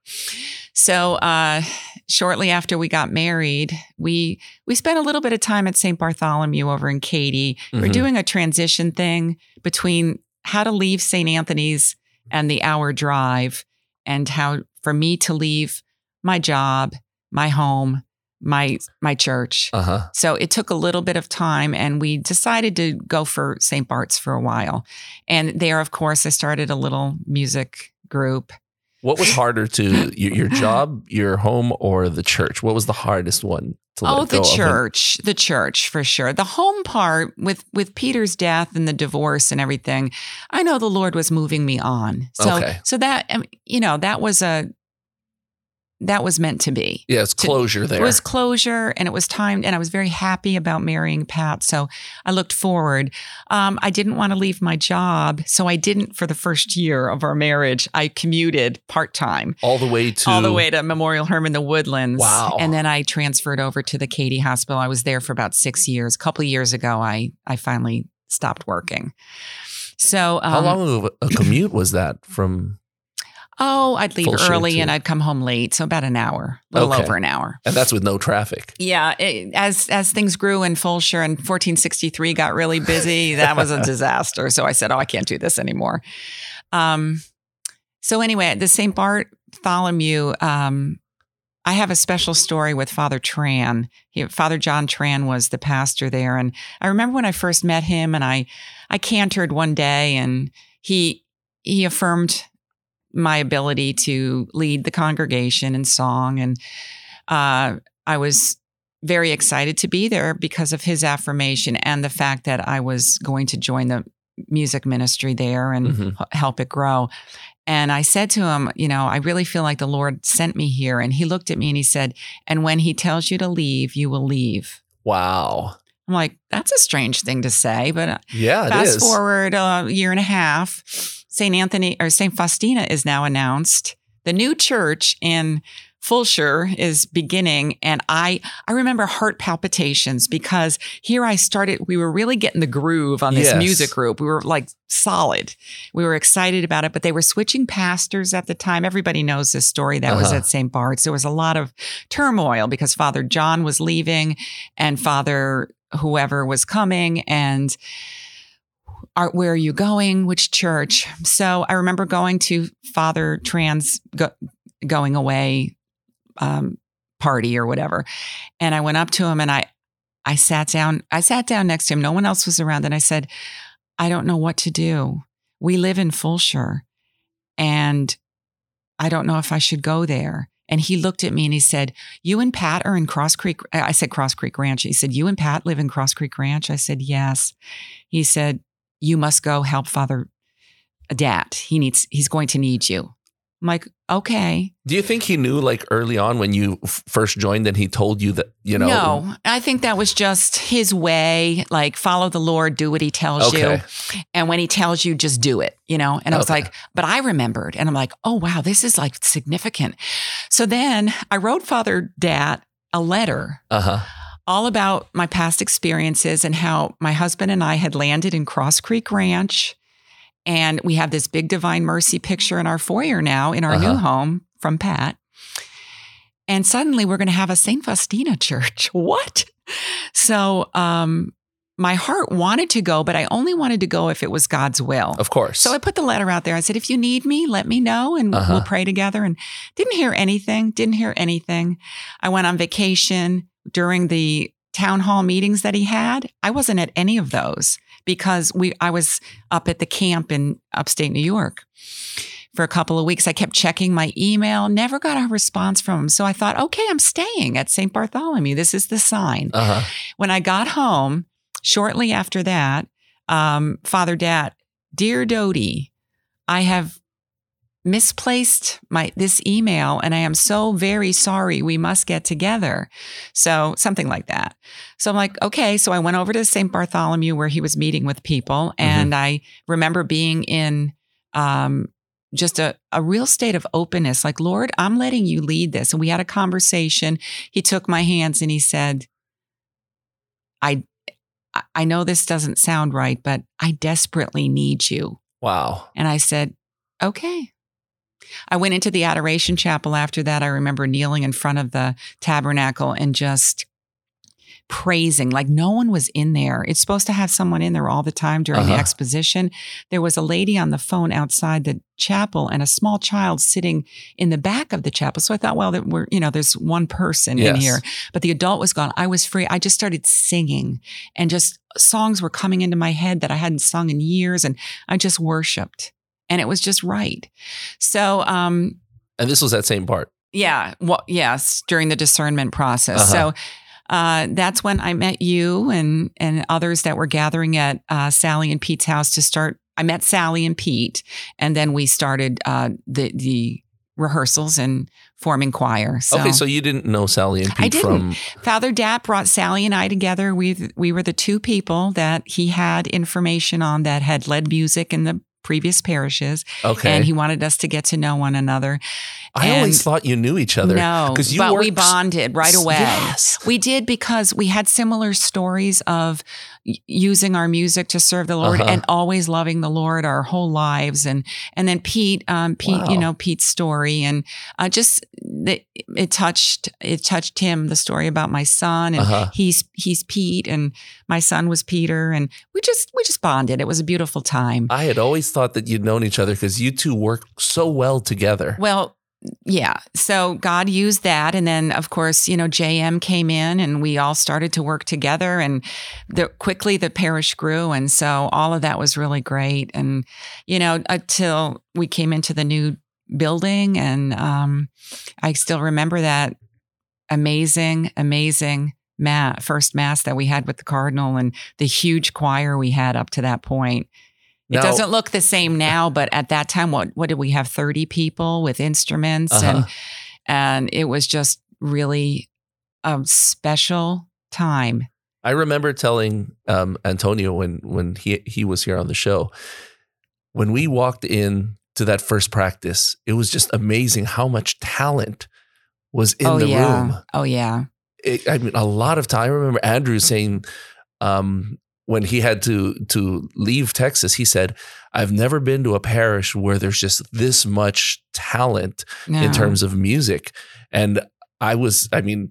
Speaker 2: So uh, shortly after we got married, we we spent a little bit of time at St. Bartholomew over in Katy. We're
Speaker 1: Mhm.
Speaker 2: doing a transition thing between how to leave St. Anthony's and the hour drive, and how for me to leave my job, my home, my my church.
Speaker 1: Uh-huh.
Speaker 2: So it took a little bit of time, and we decided to go for St. Bart's for a while. And there, of course, I started a little music group.
Speaker 1: What was harder to your, your job, your home, or the church? What was the hardest one to let
Speaker 2: Oh,
Speaker 1: go
Speaker 2: the
Speaker 1: of?
Speaker 2: Church, the church for sure. The home part with with Peter's death and the divorce and everything, I know the Lord was moving me on. So
Speaker 1: Okay.
Speaker 2: so that um, you know that was a that was meant to be.
Speaker 1: Yeah, it's closure there.
Speaker 2: It was closure and it was time, and I was very happy about marrying Pat. So I looked forward. Um, I didn't want to leave my job. So I didn't for the first year of our marriage. I commuted part time
Speaker 1: all the way to
Speaker 2: all the way to Memorial Hermann, the Woodlands.
Speaker 1: Wow.
Speaker 2: And then I transferred over to the Katy Hospital. I was there for about six years. A couple of years ago, I, I finally stopped working. So, um,
Speaker 1: How long of a commute was that from?
Speaker 2: Oh, I'd leave early and. I'd come home late, so about an hour, a little
Speaker 1: Okay.
Speaker 2: over an hour.
Speaker 1: And that's with no traffic.
Speaker 2: Yeah, it, as as things grew in Fulshear and 1463 got really busy, that was a disaster. So I said, "Oh, I can't do this anymore." Um, so anyway, at the St. Bartholomew, um, I have a special story with Father Tran. He, Father John Tran was the pastor there, and I remember when I first met him, and I I cantored one day, and he he affirmed my ability to lead the congregation in song, and uh, I was very excited to be there because of his affirmation and the fact that I was going to join the music ministry there and
Speaker 1: Mhm.
Speaker 2: h- help it grow. And I said to him, you know, I really feel like the Lord sent me here. And he looked at me and he said, and when he tells you to leave, you will leave.
Speaker 1: Wow.
Speaker 2: I'm like, that's a strange thing to say, but uh,
Speaker 1: Yeah,
Speaker 2: fast
Speaker 1: is.
Speaker 2: forward a year and a half, St. Anthony or St. Faustina is now announced. The new church in Fulshear is beginning. And I, I remember heart palpitations because here I started, we were really getting the groove on this
Speaker 1: Yes.
Speaker 2: music group. We were like solid. We were excited about it, but they were switching pastors at the time. Everybody knows this story that was
Speaker 1: Uh-huh.
Speaker 2: at St. Bart's. There was a lot of turmoil because Father John was leaving and Father whoever was coming and are, where are you going? Which church? So I remember going to Father Trans go, going away um, party or whatever, and I went up to him and I I sat down. I sat down next to him. No one else was around, and I said, "I don't know what to do. We live in Fulshear, and I don't know if I should go there." And he looked at me and he said, You and Pat are in Cross Creek. I said, Cross Creek Ranch. He said, You and Pat live in Cross Creek Ranch? I said, Yes. He said, You must go help Father Dat. He needs, he's going to need you. I'm like, Okay.
Speaker 1: Do you think he knew like early on when you f- first joined and he told you that, you know?
Speaker 2: no, I think that was just his way. Like, follow the Lord, do what he tells
Speaker 1: Okay.
Speaker 2: you. And when he tells you, just do it, you know? And I was
Speaker 1: Okay.
Speaker 2: like, but I remembered. And I'm like, oh, wow, this is like significant. So then I wrote Father Dat a letter
Speaker 1: Uh huh.
Speaker 2: All about my past experiences and how my husband and I had landed in Cross Creek Ranch. And we have this big Divine Mercy picture in our foyer now in our
Speaker 1: Uh-huh.
Speaker 2: new home from Pat. And suddenly we're going to have a St. Faustina church. What? So um, my heart wanted to go, but I only wanted to go if it was God's will.
Speaker 1: Of course.
Speaker 2: So I put the letter out there. I said, if you need me, let me know and
Speaker 1: Uh-huh.
Speaker 2: we'll pray together. And didn't hear anything, didn't hear anything. I went on vacation during the town hall meetings that he had. I wasn't at any of those because we I was up at the camp in upstate New York for a couple of weeks. I kept checking my email, never got a response from him. So I thought, okay, I'm staying at St. Bartholomew. This is the sign
Speaker 1: uh huh.
Speaker 2: when I got home, shortly after that, um, Father Dat, dear Dodie, I have misplaced my this email and I am so very sorry. We must get together. So something like that. So I'm like, okay. So I went over to St. Bartholomew where he was meeting with people. And I remember being in um just a, a real state of openness, like, Lord, I'm letting you lead this. And we had a conversation. He took my hands and he said, I I know this doesn't sound right, but I desperately need you.
Speaker 1: Wow.
Speaker 2: And I said, okay. I went into the adoration chapel after that. I remember kneeling in front of the tabernacle and just praising like no one was in there. It's supposed to have someone in there all the time during the
Speaker 1: Uh-huh.
Speaker 2: exposition. There was a lady on the phone outside the chapel and a small child sitting in the back of the chapel. So I thought, well, that we're, you know, there's one person in here, but the adult was gone. I was free. I just started singing and just songs were coming into my head that I hadn't sung in years. And I just worshiped and it was just right. So, um,
Speaker 1: And this was that same part.
Speaker 2: yeah, well, yes, during the discernment process.
Speaker 1: Uh-huh.
Speaker 2: So uh, that's when I met you and and others that were gathering at uh, Sally and Pete's house to start. I met Sally and Pete, and then we started uh, the the rehearsals and forming choir. So,
Speaker 1: okay, so you didn't know Sally and
Speaker 2: I
Speaker 1: Pete
Speaker 2: didn't.
Speaker 1: from
Speaker 2: Father Dat brought Sally and I together. We we were the two people that he had information on that had led music in the previous parishes
Speaker 1: okay.
Speaker 2: and he wanted us to get to know one another.
Speaker 1: I always thought you knew each other.
Speaker 2: No,
Speaker 1: 'cause you
Speaker 2: but we bonded right away.
Speaker 1: Yes.
Speaker 2: We did because we had similar stories of using our music to serve the Lord
Speaker 1: Uh-huh.
Speaker 2: and always loving the Lord our whole lives. And and then Pete, um, Pete, you know Pete's story, and uh, just the, it touched it touched him the story about my son, and
Speaker 1: Uh-huh.
Speaker 2: he's he's Pete, and my son was Peter, and we just we just bonded. It was a beautiful time.
Speaker 1: I had always thought that you'd known each other because you two work so well together.
Speaker 2: Well, yeah. So God used that. And then, of course, you know, JM came in and we all started to work together. And the, quickly the parish grew. And so all of that was really great. And, you know, until we came into the new building. And um, I still remember that amazing, amazing. Ma- first mass that we had with the cardinal and the huge choir we had up to that point. It
Speaker 1: Now-
Speaker 2: doesn't look the same now, but at that time, what what did we have? Thirty people with instruments,
Speaker 1: Uh-huh.
Speaker 2: and and it was just really a special time.
Speaker 1: I remember telling um, Antonio when when he he was here on the show, when we walked in to that first practice, it was just amazing how much talent was in
Speaker 2: oh
Speaker 1: the
Speaker 2: yeah,
Speaker 1: room.
Speaker 2: oh yeah,
Speaker 1: It, I mean, a lot of time. I remember Andrew saying um, when he had to to leave Texas, he said, "I've never been to a parish where there's just this much talent in terms of music. And I was, I mean,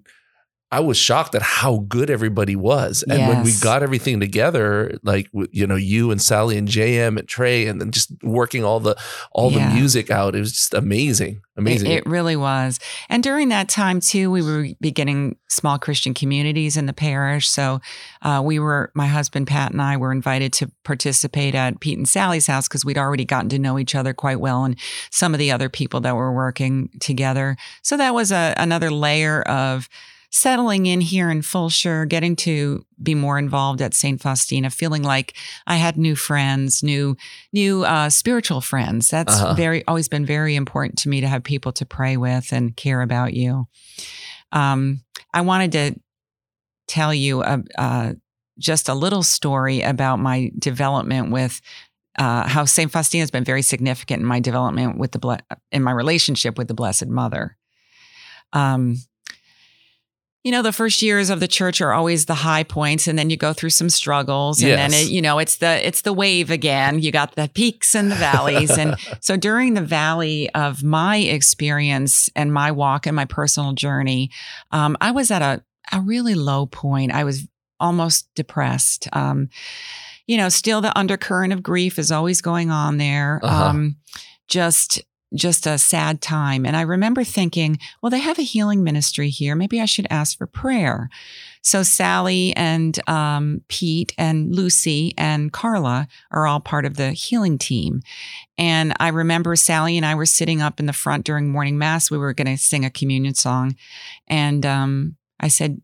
Speaker 1: I was shocked at how good everybody was. And when we got everything together, like you know, you and Sally and JM and Trey, and then just working all the all
Speaker 2: Yeah.
Speaker 1: the music out, it was just amazing, amazing.
Speaker 2: It, it really was. And during that time, too, we were beginning small Christian communities in the parish. So uh, we were, my husband Pat and I were invited to participate at Pete and Sally's house because we'd already gotten to know each other quite well and some of the other people that were working together. So that was a, another layer of settling in here in Fulshear, getting to be more involved at St. Faustina, feeling like I had new friends, new new uh, spiritual friends. That's
Speaker 1: Uh-huh.
Speaker 2: very always been very important to me to have people to pray with and care about you. Um, I wanted to tell you uh, uh, just a little story about my development with. Uh, how Saint Faustina has been very significant in my development with the ble- in my relationship with the Blessed Mother. Um, you know, the first years of the church are always the high points, and then you go through some struggles, and then it, you know it's the it's the wave again. You got the peaks and the valleys, and so during the valley of my experience and my walk and my personal journey, um, I was at a a really low point. I was almost depressed. Um, you know, still the undercurrent of grief is always going on there.
Speaker 1: Uh-huh.
Speaker 2: Um, just just a sad time. And I remember thinking, well, they have a healing ministry here. Maybe I should ask for prayer. So Sally and um, Pete and Lucy and Carla are all part of the healing team. And I remember Sally and I were sitting up in the front during morning mass. We were going to sing a communion song. And um, I said,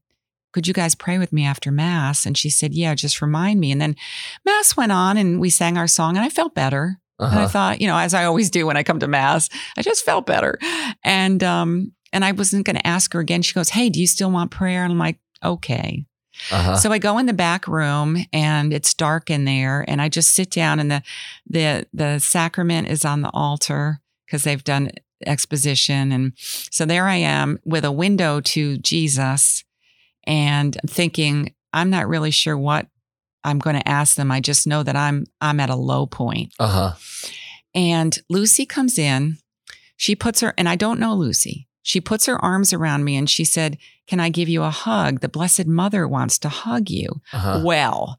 Speaker 2: could you guys pray with me after mass? And she said, yeah, just remind me. And then mass went on and we sang our song and I felt better. And I
Speaker 1: Uh-huh.
Speaker 2: thought, you know, as I always do when I come to mass, I just felt better. And um, and I wasn't going to ask her again. She goes, "Hey, do you still want prayer?" And I'm like, "Okay."
Speaker 1: Uh-huh.
Speaker 2: So I go in the back room and it's dark in there, and I just sit down and the the the sacrament is on the altar because they've done exposition, and so there I am with a window to Jesus, and thinking I'm not really sure what I'm going to ask them. I just know that I'm I'm at a low point.
Speaker 1: uh-huh.
Speaker 2: And Lucy comes in. She puts her, and I don't know Lucy. She puts her arms around me and she said, Can I give you a hug? The Blessed Mother wants to hug you.
Speaker 1: Uh-huh.
Speaker 2: Well,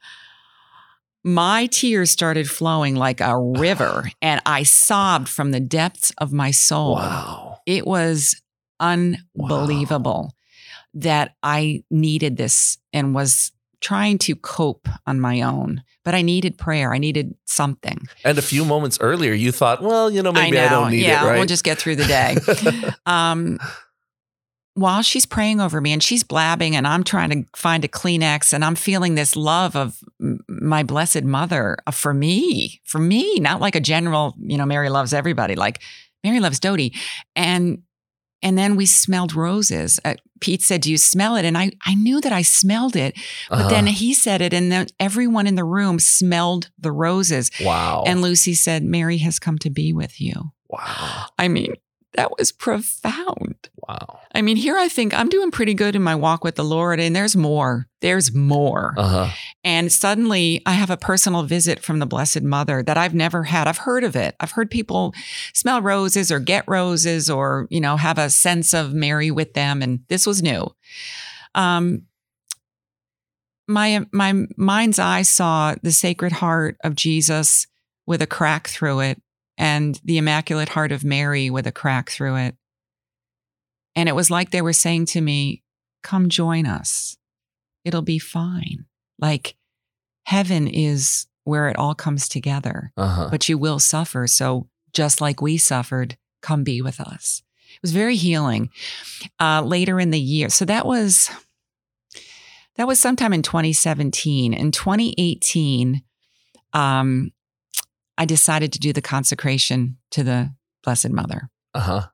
Speaker 2: my tears started flowing like a river, and I sobbed from the depths of my soul.
Speaker 1: Wow.
Speaker 2: It was unbelievable that I needed this and was trying to cope on my own. But I needed prayer. I needed something.
Speaker 1: And a few moments earlier, you thought, well, you know, maybe I, don't need
Speaker 2: yeah,
Speaker 1: it, right?
Speaker 2: we'll just get through the day. um, while she's praying over me and she's blabbing, and I'm trying to find a Kleenex, and I'm feeling this love of my blessed mother uh, for me, for me, not like a general, you know, Mary loves everybody, like Mary loves Dodie. And and then we smelled roses. Uh, Pete said, "Do you smell it?" And I, I knew that I smelled it, but
Speaker 1: Uh-huh.
Speaker 2: then he said it, and then everyone in the room smelled the roses.
Speaker 1: wow.
Speaker 2: And Lucy said, "Mary has come to be with you."
Speaker 1: wow.
Speaker 2: I mean, that was profound.
Speaker 1: Wow.
Speaker 2: I mean, here I think I'm doing pretty good in my walk with the Lord, and there's more. There's more.
Speaker 1: Uh huh.
Speaker 2: And suddenly I have a personal visit from the Blessed Mother that I've never had. I've heard of it. I've heard people smell roses or get roses or, you know, have a sense of Mary with them. And this was new. Um, my my mind's eye saw the Sacred Heart of Jesus with a crack through it, and the Immaculate Heart of Mary with a crack through it. And it was like they were saying to me, "Come join us. It'll be fine." Like heaven is where it all comes together,
Speaker 1: Uh huh.
Speaker 2: but you will suffer. So just like we suffered, come be with us. It was very healing. Uh, later in the year, so that was that was sometime in 2017. In 2018, um, I decided to do the consecration to the Blessed Mother.
Speaker 1: Uh huh.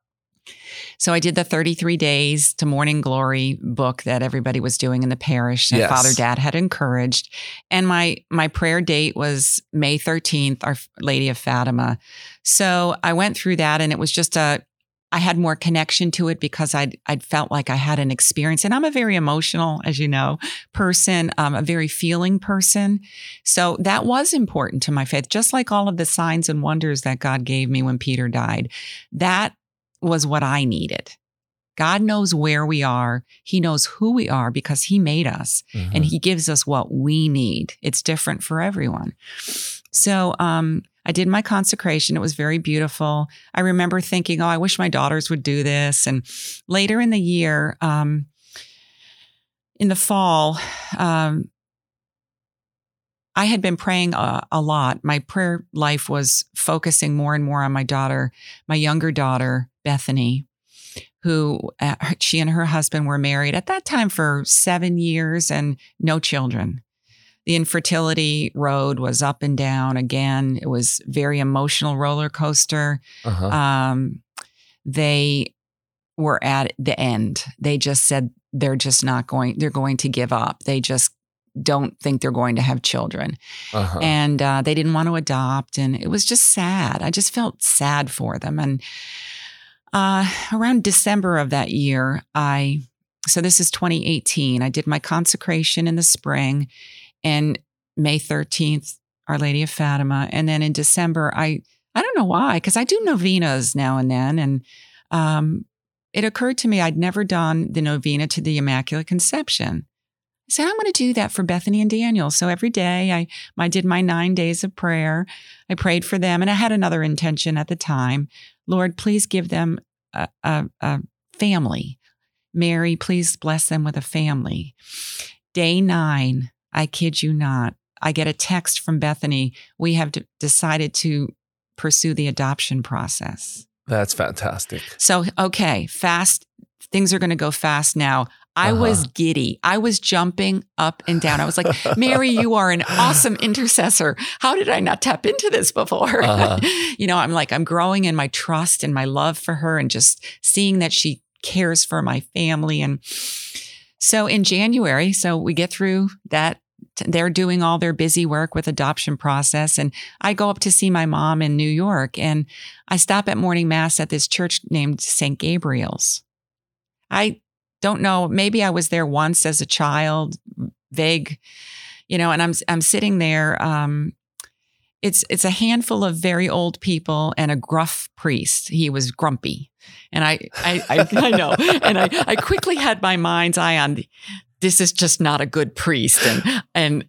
Speaker 2: So I did the 33 days to morning glory book that everybody was doing in the parish that
Speaker 1: Yes.
Speaker 2: Father Dat had encouraged. And my my prayer date was May 13th, Our Lady of Fatima. So I went through that and it was just a I had more connection to it because I'd I'd felt like I had an experience. And I'm a very emotional, as you know, person, um, a very feeling person. So that was important to my faith, just like all of the signs and wonders that God gave me when Peter died. That was what I needed. God knows where we are. He knows who we are because He made us
Speaker 1: Mm-hmm.
Speaker 2: and He gives us what we need. It's different for everyone. So, um, I did my consecration. It was very beautiful. I remember thinking, oh, I wish my daughters would do this. And later in the year, um, in the fall, um, I had been praying a, a lot. My prayer life was focusing more and more on my daughter, my younger daughter, Bethany, who uh, she and her husband were married at that time for seven years and no children. The infertility road was up and down again. It was very emotional roller coaster.
Speaker 1: Uh-huh.
Speaker 2: Um, they were at the end. They just said they're just not going. They're going to give up. They just don't think they're going to have children,
Speaker 1: Uh-huh.
Speaker 2: and uh, they didn't want to adopt. And it was just sad. I just felt sad for them. And uh, around December of that year, I so this is 2018. I did my consecration in the spring, and May 13th, Our Lady of Fatima, and then in December, I I don't know why, because I do novenas now and then, and um, it occurred to me I'd never done the novena to the Immaculate Conception. I said I'm going to do that for Bethany and Daniel. So every day I I did my nine days of prayer. I prayed for them, and I had another intention at the time. Lord, please give them a, a, a family. Mary, please bless them with a family. Day nine, I kid you not, I get a text from Bethany. We have d- decided to pursue the adoption process.
Speaker 1: That's fantastic.
Speaker 2: So, okay, fast. Things are going to go fast now. I
Speaker 1: Uh-huh.
Speaker 2: was giddy. I was jumping up and down. I was like, Mary, you are an awesome intercessor. How did I not tap into this before?
Speaker 1: Uh-huh.
Speaker 2: you know, I'm like, I'm growing in my trust and my love for her and just seeing that she cares for my family. And so in January, so we get through that. They're doing all their busy work with adoption process. And I go up to see my mom in New York and I stop at morning mass at this church named St. Gabriel's. I don't know, maybe I was there once as a child, vague, you know, and I'm I'm sitting there um it's it's a handful of very old people and a gruff priest. He was grumpy. And I I I, I know. And I, I quickly had my mind's eye on the, this is just not a good priest and and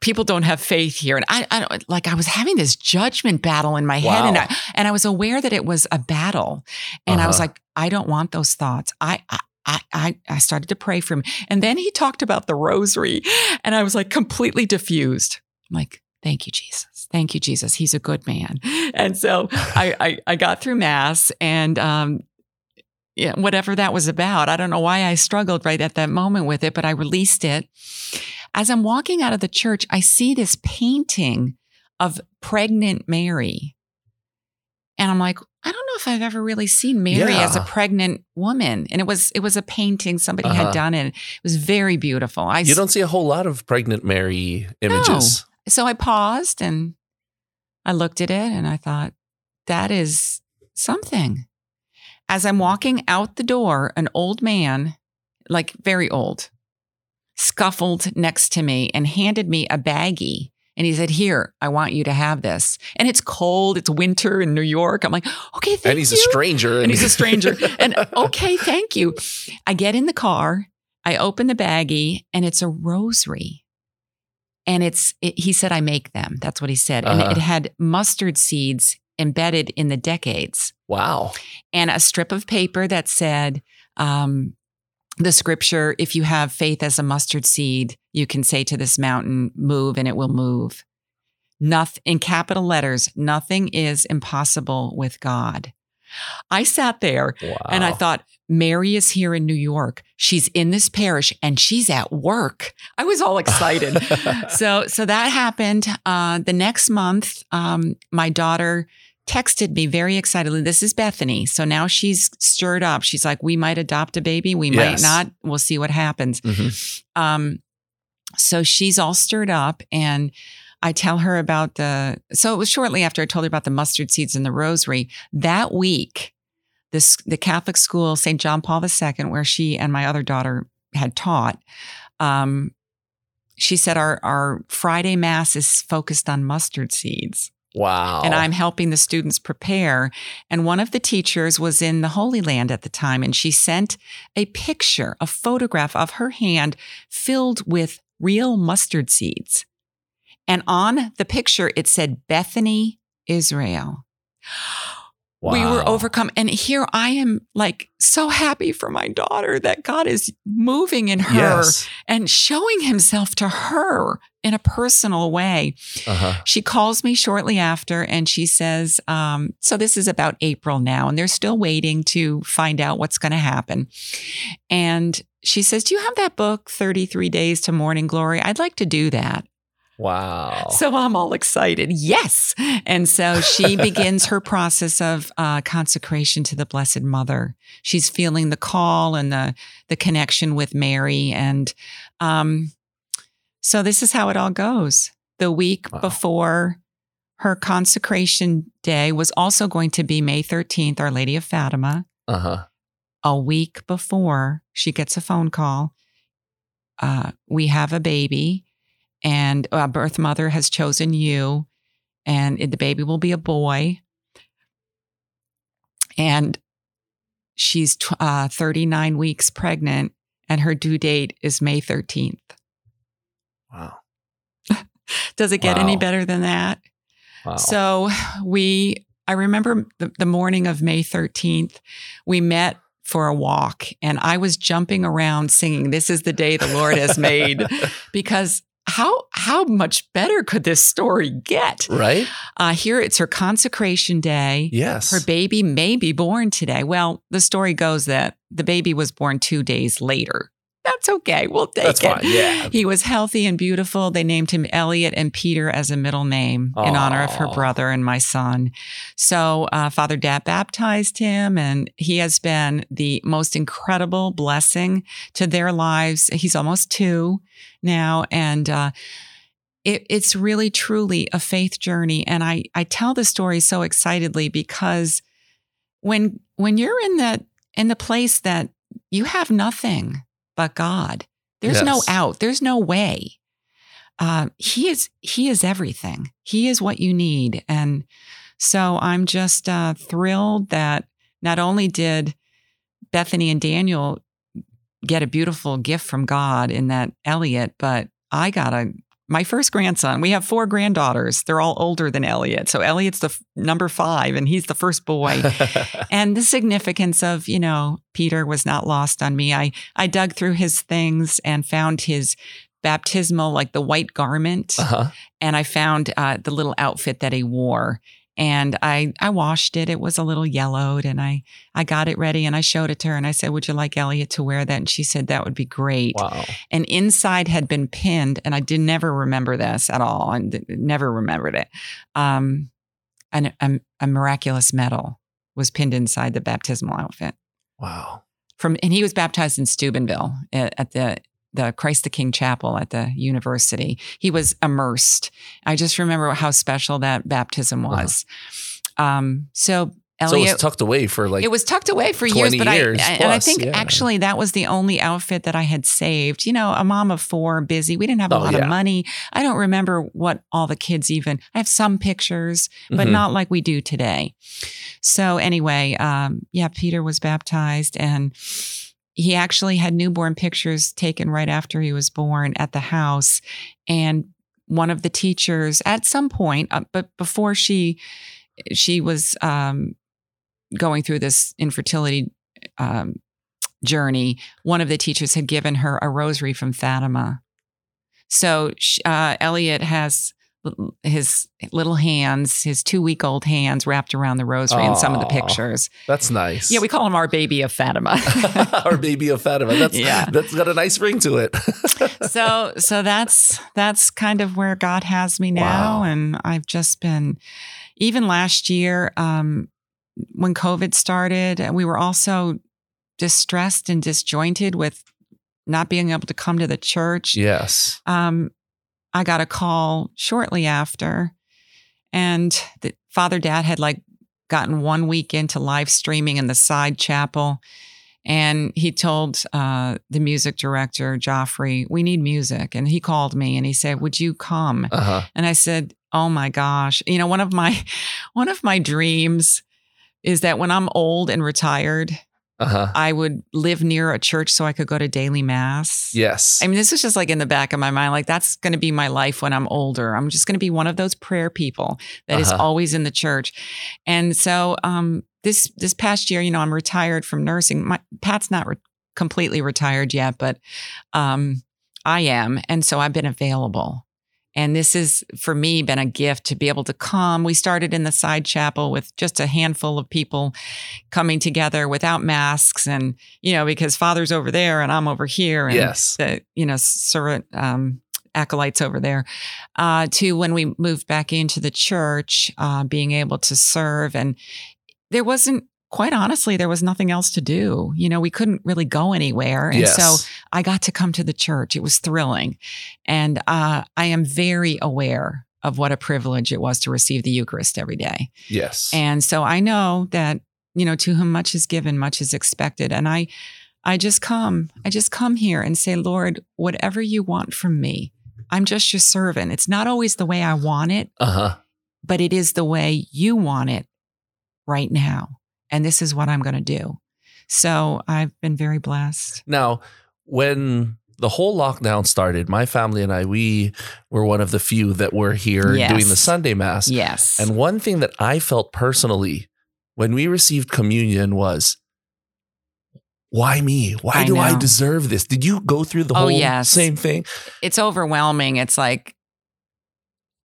Speaker 2: people don't have faith here and I, I like I was having this judgment battle in my head and I and I was aware that it was a battle and I was
Speaker 1: Uh-huh.
Speaker 2: like I don't want those thoughts I, I I, I, started to pray for him. And then he talked about the rosary, and I was like completely diffused. I'm like, thank you, Jesus. Thank you, Jesus. He's a good man. And so I, I, I got through Mass, and um, yeah, whatever that was about, I don't know why I struggled right at that moment with it, but I released it. As I'm walking out of the church, I see this painting of pregnant Mary. And I'm like, I don't know if I've ever really seen Mary as a pregnant woman. And it was it was a painting somebody
Speaker 1: Uh-huh.
Speaker 2: had done and It was very beautiful. I
Speaker 1: You don't see a whole lot of pregnant Mary images.
Speaker 2: so I paused and I looked at it and I thought, that is something. As I'm walking out the door, an old man, like very old, scuffled next to me and handed me a baggie. And he said, Here, I want you to have this. And it's cold, it's winter in New York. I'm like, Okay, thank you.
Speaker 1: and he's
Speaker 2: you.
Speaker 1: a stranger.
Speaker 2: and he's a stranger. and okay, thank you. I get in the car, I open the baggie, and it's a rosary. And it's, it, he said, I make them. That's what he said. And
Speaker 1: Uh-huh.
Speaker 2: it had mustard seeds embedded in the decades
Speaker 1: wow.
Speaker 2: and a strip of paper that said, um, the scripture, if you have faith as a mustard seed, you can say to this mountain, move and it will move. Nothing in capital letters, nothing is impossible with God. I sat there
Speaker 1: Wow.
Speaker 2: and I thought, Mary is here in New York. She's in this parish and she's at work. I was all excited. so, so that happened. Uh, the next month, um, my daughter texted me very excitedly. This is Bethany. So now she's stirred up. She's like, we might adopt a baby. We
Speaker 1: Yes.
Speaker 2: might not. We'll see what happens.
Speaker 1: Mhm.
Speaker 2: Um, so she's all stirred up and I tell her about the, so it was shortly after I told her about the mustard seeds and the rosary. That week, this, the Catholic school, St. John Paul II, where she and my other daughter had taught, um, she said our, our Friday mass is focused on mustard seeds
Speaker 1: Wow.
Speaker 2: and I'm helping the students prepare. And one of the teachers was in the Holy Land at the time, and she sent a picture, a photograph of her hand filled with real mustard seeds. And on the picture, it said Bethany, Israel. We were overcome. And here I am, like, so happy for my daughter that God is moving in her
Speaker 1: Yes.
Speaker 2: and showing himself to her in a personal way.
Speaker 1: Uh-huh.
Speaker 2: She calls me shortly after and she says, um, So this is about April now, and they're still waiting to find out what's going to happen. And she says, Do you have that book, 33 Days to Morning Glory? I'd like to do that.
Speaker 1: Wow.
Speaker 2: So I'm all excited. Yes. And so she begins her process of uh, consecration to the Blessed Mother. She's feeling the call and the, the connection with Mary. And um, so this is how it all goes. The week
Speaker 1: Wow.
Speaker 2: before her consecration day was also going to be May 13th, Our Lady of Fatima.
Speaker 1: uh-huh.
Speaker 2: A week before she gets a phone call, uh, we have a baby and a birth mother has chosen you and the baby will be a boy and she's uh, 39 weeks pregnant and her due date is may 13th
Speaker 1: Wow.
Speaker 2: does it get any better than that
Speaker 1: Wow.
Speaker 2: so we i remember the, the morning of may 13th we met for a walk and i was jumping around singing this is the day the lord has made because how how much better could this story get?
Speaker 1: right?
Speaker 2: Uh, here it's her consecration day.
Speaker 1: Yes.
Speaker 2: Her baby may be born today. Well, the story goes that the baby was born two days later. That's okay. We'll take
Speaker 1: That's
Speaker 2: it.
Speaker 1: fine. Yeah.
Speaker 2: He was healthy and beautiful. They named him Elliot and Peter as a middle name in honor of her brother and my son. So uh, Father Dat baptized him, and he has been the most incredible blessing to their lives. He's almost two now, and uh, it, it's really truly a faith journey. And I I tell the story so excitedly because when when you're in the in the place that you have nothing but God. There's no out. There's no way. Uh, he is he is everything. He is what you need, and so I'm just uh, thrilled that not only did Bethany and Daniel get a beautiful gift from God in that Elliot, but I got a my first grandson. We have four granddaughters. They're all older than Elliot. So Elliot's the f- number five, and he's the first boy and the significance of you know peter was not lost on me i i dug through his things and found his baptismal like the white garment
Speaker 1: uh-huh.
Speaker 2: and i found uh, the little outfit that he wore and i i washed it. It was a little yellowed and i i got it ready and i showed it to her and i said would you like elliot to wear that? And she said that would be great.
Speaker 1: Wow.
Speaker 2: and inside had been pinned and i did never remember this at all and never remembered it. Um an, a, a miraculous medal was pinned inside the baptismal outfit.
Speaker 1: Wow.
Speaker 2: from and he was baptized in steubenville at, at the the christ the king chapel at the university he was immersed i just remember how special that baptism
Speaker 1: Uh-huh.
Speaker 2: was um so
Speaker 1: so it
Speaker 2: Elliot
Speaker 1: was tucked away for like
Speaker 2: it was tucked away for years, but
Speaker 1: years
Speaker 2: I and I think
Speaker 1: yeah.
Speaker 2: actually that was the only outfit that I had saved. You know, a mom of four, busy. We didn't have a
Speaker 1: Oh,
Speaker 2: lot
Speaker 1: yeah.
Speaker 2: of money. I don't remember what all the kids even. I have some pictures, but
Speaker 1: Mhm.
Speaker 2: not like we do today. So anyway, um, yeah, Peter was baptized, and he actually had newborn pictures taken right after he was born at the house, and one of the teachers at some point, uh, but before she she was um, going through this infertility um, journey, one of the teachers had given her a rosary from Fatima. So uh, Elliot has his little hands, his two week old hands wrapped around the rosary in some of the pictures.
Speaker 1: that's nice.
Speaker 2: Yeah, we call him our baby of Fatima.
Speaker 1: our baby of Fatima. That's
Speaker 2: Yeah.
Speaker 1: that's got a nice ring to it.
Speaker 2: so so that's that's kind of where God has me now
Speaker 1: Wow.
Speaker 2: and I've just been even last year um when COVID started we were also distressed and disjointed with not being able to come to the church
Speaker 1: yes.
Speaker 2: um I got a call shortly after and the father dat had like gotten one week into live streaming in the side chapel and he told uh, the music director joffrey we need music. And he called me and he said would you come?
Speaker 1: Uh huh.
Speaker 2: and i said oh my gosh. You know one of my one of my dreams is that when i'm old and retired
Speaker 1: Uh huh.
Speaker 2: i would live near a church so i could go to daily mass
Speaker 1: Yes.
Speaker 2: I mean, this was just like in the back of my mind. Like, that's going to be my life when I'm older. I'm just going to be one of those prayer people that is
Speaker 1: Uh-huh.
Speaker 2: always in the church. And so, um, this this past year, you know, I'm retired from nursing. My Pat's not re- completely retired yet, but um, I am, and so I've been available. And this has, for me, been a gift to be able to come. We started in the side chapel with just a handful of people coming together without masks, and you know, because Father's over there and I'm over here, and
Speaker 1: yes.
Speaker 2: the you know servant um, acolytes over there uh, to when we moved back into the church uh, being able to serve and there wasn't quite honestly there was nothing else to do you know we couldn't really go anywhere and
Speaker 1: yes.
Speaker 2: so i got to come to the church it was thrilling and uh, i am very aware of what a privilege it was to receive the eucharist every day
Speaker 1: yes.
Speaker 2: and so I know that, you know, to whom much is given, much is expected. And I I just come, I just come here and say, Lord, whatever you want from me, I'm just your servant. It's not always the way I want it,
Speaker 1: uh huh.
Speaker 2: but it is the way you want it right now. And this is what I'm going to do. So I've been very blessed.
Speaker 1: Now, when the whole lockdown started, my family and I, we were one of the few that were here
Speaker 2: Yes.
Speaker 1: doing the Sunday Mass.
Speaker 2: Yes.
Speaker 1: And one thing that I felt personally when we received communion was, why me? Why
Speaker 2: I
Speaker 1: do I deserve this? Did you go through the
Speaker 2: Oh,
Speaker 1: whole
Speaker 2: yes.
Speaker 1: same thing?
Speaker 2: it's overwhelming. It's like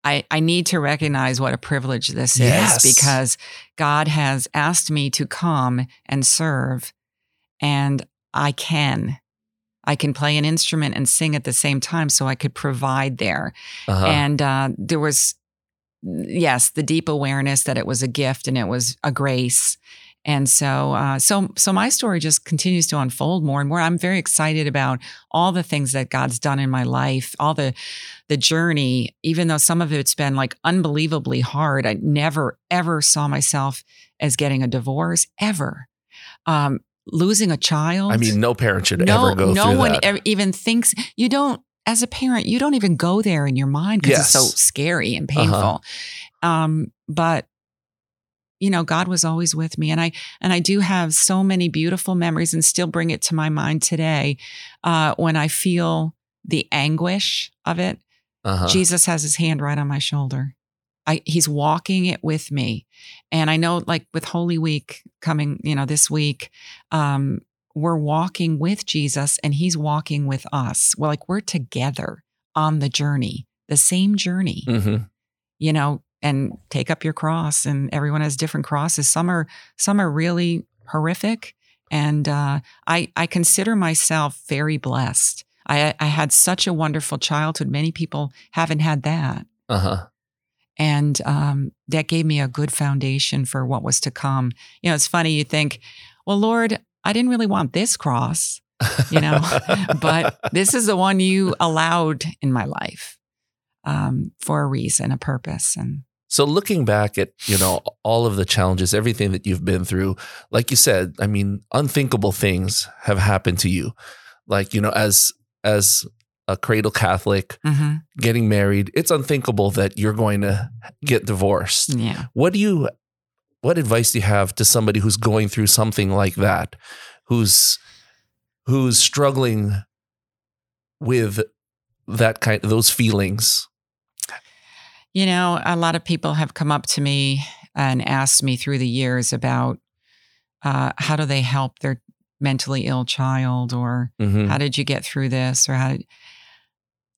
Speaker 2: I I need to recognize what a privilege this
Speaker 1: Yes.
Speaker 2: is because God has asked me to come and serve and I can. I can play an instrument and sing at the same time so I could provide there.
Speaker 1: Uh-huh.
Speaker 2: And uh, there was yes, the deep awareness that it was a gift and it was a grace. And so, uh, so, so my story just continues to unfold more and more. I'm very excited about all the things that God's done in my life, all the, the journey. Even though some of it's been like unbelievably hard, I never ever saw myself as getting a divorce ever. Um, losing a child.
Speaker 1: I mean, no parent should
Speaker 2: no,
Speaker 1: ever go
Speaker 2: no
Speaker 1: through
Speaker 2: one
Speaker 1: that.
Speaker 2: ever even thinks you don't. As a parent, you don't even go there in your mind because it's so
Speaker 1: Uh-huh.
Speaker 2: scary and painful. Um, but you know, God was always with me, and I and I do have so many beautiful memories, and still bring it to my mind today uh, when I feel the anguish of it.
Speaker 1: uh-huh.
Speaker 2: Jesus has His hand right on my shoulder. I, he's walking it with me, and I know, like with Holy Week coming, you know, this week, um, we're walking with Jesus, and He's walking with us. Well, like we're together on the journey, the same journey
Speaker 1: Mhm.
Speaker 2: you know, and take up your cross. And everyone has different crosses. Some are some are really horrific, and uh, I I consider myself very blessed. I I had such a wonderful childhood. Many people haven't had that,
Speaker 1: Uh-huh.
Speaker 2: and um, that gave me a good foundation for what was to come. You know, it's funny. You think, well, Lord, I didn't really want this cross, you know, but this is the one you allowed in my life um, for a reason, a purpose, and
Speaker 1: So looking back at, you know, all of the challenges, everything that you've been through, like you said, I mean, unthinkable things have happened to you. Like, you know, as as a cradle Catholic,
Speaker 2: hmm
Speaker 1: getting married, it's unthinkable that you're going to get divorced.
Speaker 2: Yeah.
Speaker 1: What do you what advice do you have to somebody who's going through something like that? Who's who's struggling with that kind those feelings?
Speaker 2: You know, a lot of people have come up to me and asked me through the years about uh, how do they help their mentally ill child or
Speaker 1: Mhm.
Speaker 2: how did you get through this or how did,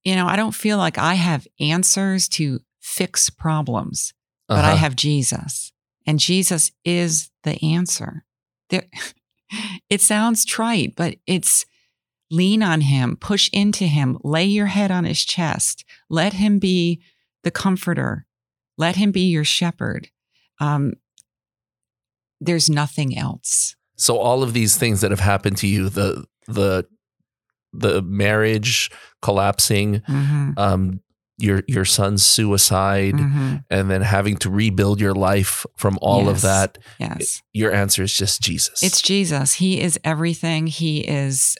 Speaker 2: you know, I don't feel like I have answers to fix problems, but I
Speaker 1: Uh-huh.
Speaker 2: have Jesus. And Jesus is the answer. There, it sounds trite, but it's lean on him, push into him, lay your head on his chest, let him be the comforter, let him be your shepherd. Um, there's nothing else.
Speaker 1: So all of these things that have happened to you, the the the marriage collapsing,
Speaker 2: Mhm,
Speaker 1: um, your your son's suicide,
Speaker 2: mhm.
Speaker 1: and then having to rebuild your life from all of that.
Speaker 2: Yes.
Speaker 1: Your answer is just Jesus.
Speaker 2: It's Jesus. He is everything. He is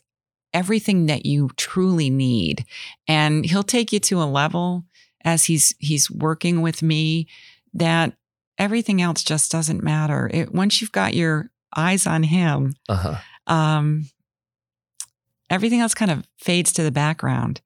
Speaker 2: everything that you truly need. And he'll take you to a level as he's he's working with me that everything else just doesn't matter. It, once you've got your eyes on him,
Speaker 1: uh-huh.
Speaker 2: um, everything else kind of fades to the background.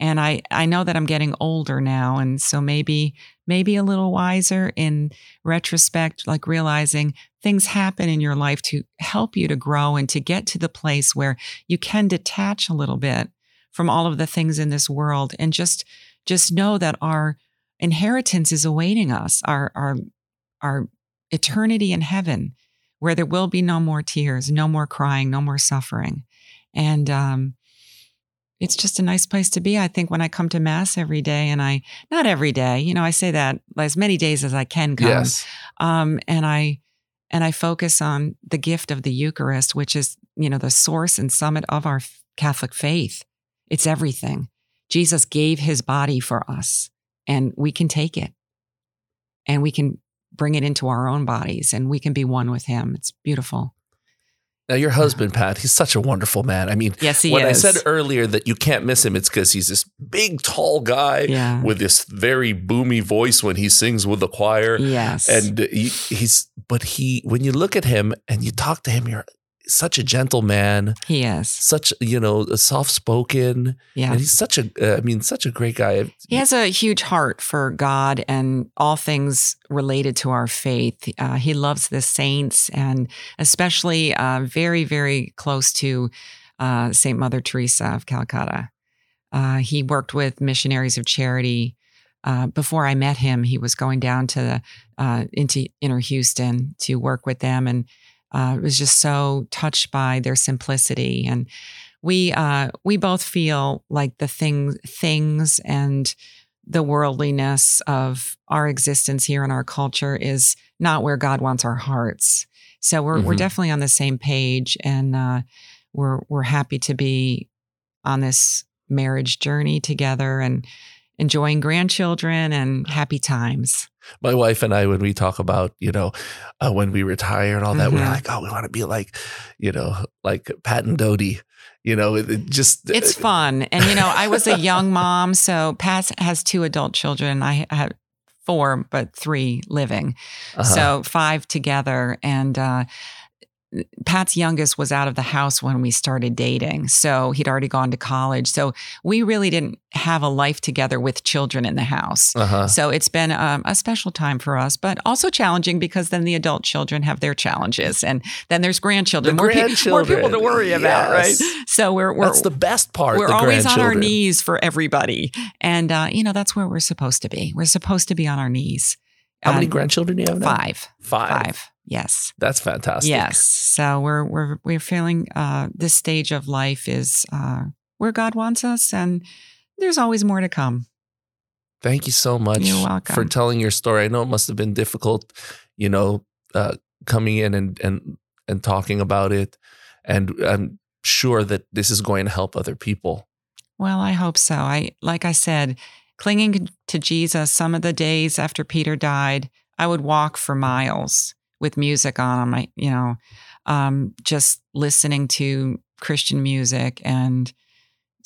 Speaker 2: And I, I know that I'm getting older now. And so maybe, maybe a little wiser in retrospect, like realizing things happen in your life to help you to grow and to get to the place where you can detach a little bit from all of the things in this world and just, just know that our inheritance is awaiting us, our, our, our eternity in heaven where there will be no more tears, no more crying, no more suffering. And um, it's just a nice place to be. I think when I come to Mass every day, and I, not every day, you know, I say that as many days as I can come.
Speaker 1: Yes.
Speaker 2: Um, and I, and I focus on the gift of the Eucharist, which is, you know, the source and summit of our Catholic faith. It's everything. Jesus gave his body for us, and we can take it and we can bring it into our own bodies and we can be one with him. It's beautiful.
Speaker 1: Now your husband, Pat, he's such a wonderful man. I mean,
Speaker 2: Yes, he
Speaker 1: when
Speaker 2: is.
Speaker 1: I said earlier that you can't miss him, it's because he's this big, tall guy
Speaker 2: yeah.
Speaker 1: with this very boomy voice when he sings with the choir.
Speaker 2: Yes.
Speaker 1: And he, he's, but he, when you look at him and you talk to him, you're such a gentle man,
Speaker 2: he is.
Speaker 1: such, you know, soft spoken.
Speaker 2: Yeah.
Speaker 1: And he's such a, uh, I mean, such a great guy.
Speaker 2: He has a huge heart for God and all things related to our faith. Uh, he loves the saints and especially uh, very, very close to uh, St. Mother Teresa of Calcutta. Uh, he worked with missionaries of charity. Uh, before I met him, he was going down to the, uh, into inner Houston to work with them, and uh, was just so touched by their simplicity. And we uh, we both feel like the thing things and the worldliness of our existence here in our culture is not where God wants our hearts. So we're we're
Speaker 1: Mhm.
Speaker 2: definitely on the same page, and uh, we're we're happy to be on this marriage journey together and enjoying grandchildren and happy times.
Speaker 1: my wife and I, when we talk about, you know, uh, when we retire and all that, we're
Speaker 2: Mhm.
Speaker 1: like, oh, we want to be like, you know, like Pat and Dodie. You know, it, it just
Speaker 2: It's fun. And, you know, I was a young mom. So Pat has two adult children. I have four, but three living.
Speaker 1: uh-huh.
Speaker 2: So five together. And uh, Pat's youngest was out of the house when we started dating. So he'd already gone to college. So we really didn't have a life together with children in the house.
Speaker 1: uh-huh.
Speaker 2: So it's been um, a special time for us, but also challenging because then the adult children have their challenges, and then there's grandchildren,
Speaker 1: The
Speaker 2: more, pe- more people to worry about,
Speaker 1: Yes.
Speaker 2: right? So we're we're
Speaker 1: That's the best part.
Speaker 2: we're always on our knees for everybody, and uh, you know that's where we're supposed to be. We're supposed to be on our knees.
Speaker 1: How many
Speaker 2: Uh,
Speaker 1: grandchildren do you have now?
Speaker 2: Five,
Speaker 1: Five.
Speaker 2: five. Yes,
Speaker 1: That's fantastic.
Speaker 2: yes. So we're we're we're feeling uh, this stage of life is uh, where God wants us, and there's always more to come.
Speaker 1: Thank you so much for telling your story. I know it must have been difficult, you know, uh, coming in and and and talking about it, and I'm sure that this is going to help other people.
Speaker 2: Well, I hope so. I like I said, clinging to Jesus. Some of the days after Peter died, I would walk for miles with music on. on my, you know, um, just listening to Christian music and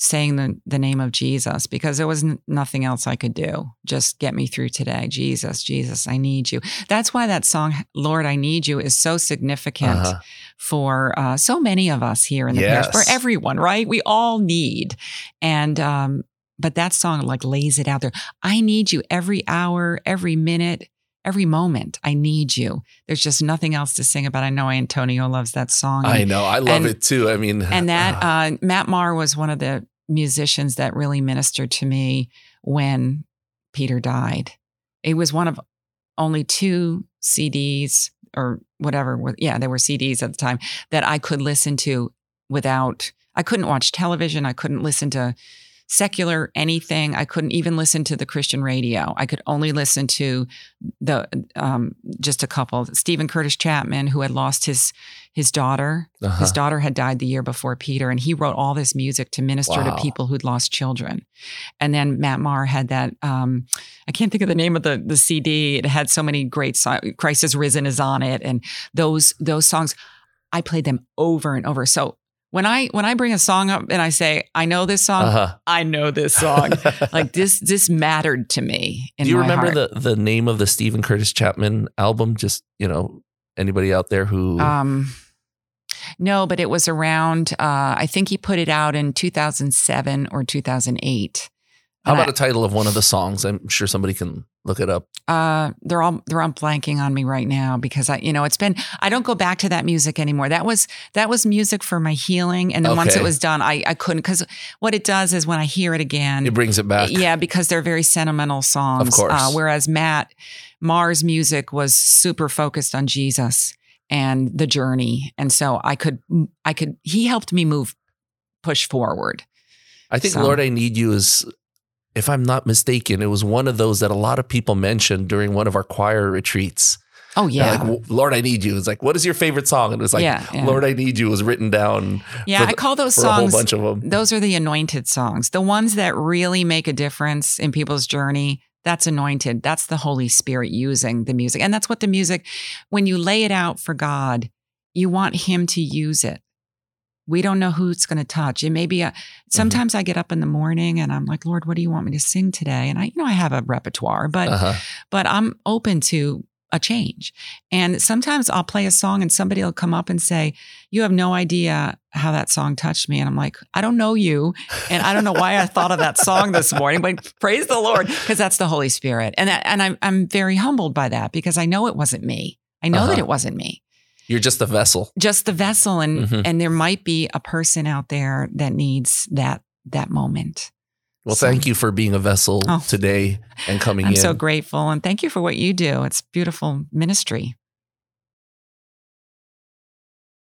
Speaker 2: saying the, the name of Jesus because there was n- nothing else I could do. Just get me through today. Jesus, Jesus, I need you. That's why that song, Lord, I Need You, is so significant
Speaker 1: Uh-huh.
Speaker 2: for uh, so many of us here in the
Speaker 1: Yes.
Speaker 2: parish, for everyone, right? We all need. And, um, but that song like lays it out there. I need you every hour, every minute, every moment. I need you. There's just nothing else to sing about. I know Antonio loves that song.
Speaker 1: I know. I love
Speaker 2: and-
Speaker 1: it too. I mean,
Speaker 2: and that uh, Matt Maher was one of the musicians that really ministered to me when Peter died. It was one of only two CDs or whatever. Yeah, there were CDs at the time that I could listen to without. I couldn't watch television. I couldn't listen to secular anything. I couldn't even listen to the Christian radio. I could only listen to the um, just a couple. Steven Curtis Chapman, who had lost his his daughter.
Speaker 1: uh-huh.
Speaker 2: His daughter had died the year before Peter, and he wrote all this music to minister
Speaker 1: Wow.
Speaker 2: to people who'd lost children. And then Matt Maher had that. Um, I can't think of the name of the the CD. It had so many great songs. "Christ is Risen" is on it, and those those songs. I played them over and over. So when I when I bring a song up and I say I know this song,
Speaker 1: uh-huh.
Speaker 2: I know this song. like this this mattered to me. In
Speaker 1: Do you remember
Speaker 2: heart.
Speaker 1: the the name of the Steven Curtis Chapman album? Just you know, anybody out there who
Speaker 2: Um, no, but it was around. Uh, I think he put it out in 2007 or 2008.
Speaker 1: How about a title of one of the songs? I'm sure somebody can look it up.
Speaker 2: Uh, they're all they're all blanking on me right now because I, you know, it's been. I don't go back to that music anymore. That was that was music for my healing, and then once it was done, I I couldn't because what it does is when I hear it again,
Speaker 1: It brings it back.
Speaker 2: Yeah, because they're very sentimental songs.
Speaker 1: Of course.
Speaker 2: Uh, whereas Matt Maher's music was super focused on Jesus and the journey, and so I could, I could. He helped me move, push forward.
Speaker 1: I think
Speaker 2: So-
Speaker 1: Lord, I Need You is, if I'm not mistaken, it was one of those that a lot of people mentioned during one of our choir retreats.
Speaker 2: Oh yeah,
Speaker 1: Like, Lord, I Need You. It's like, what is your favorite song? And it was like,
Speaker 2: yeah, yeah.
Speaker 1: Lord, I Need You was written down
Speaker 2: yeah. I call those
Speaker 1: songs. a whole bunch of them.
Speaker 2: Those are the anointed songs, the ones that really make a difference in people's journey. That's anointed. That's the Holy Spirit using the music, and that's what the music. When you lay it out for God, you want Him to use it. We don't know who it's going to touch. It may be a. Sometimes I get up in the morning and I'm like, Lord, what do you want me to sing today? And I, you know, I have a repertoire, but
Speaker 1: Uh-huh.
Speaker 2: but I'm open to a change. And sometimes I'll play a song and somebody will come up and say, You have no idea how that song touched me. And I'm like, I don't know you. And I don't know why I thought of that song this morning, but praise the Lord, because that's the Holy Spirit. And, that, and I'm, I'm very humbled by that because I know it wasn't me. I know that
Speaker 1: Uh-huh.
Speaker 2: it wasn't me,
Speaker 1: You're just a vessel.
Speaker 2: just the vessel. And,
Speaker 1: Mhm.
Speaker 2: and there might be a person out there that needs that, that moment.
Speaker 1: Well,
Speaker 2: So-
Speaker 1: thank you for being a vessel
Speaker 2: Oh.
Speaker 1: today and coming
Speaker 2: I'm
Speaker 1: in.
Speaker 2: so grateful. And thank you for what you do. It's beautiful ministry.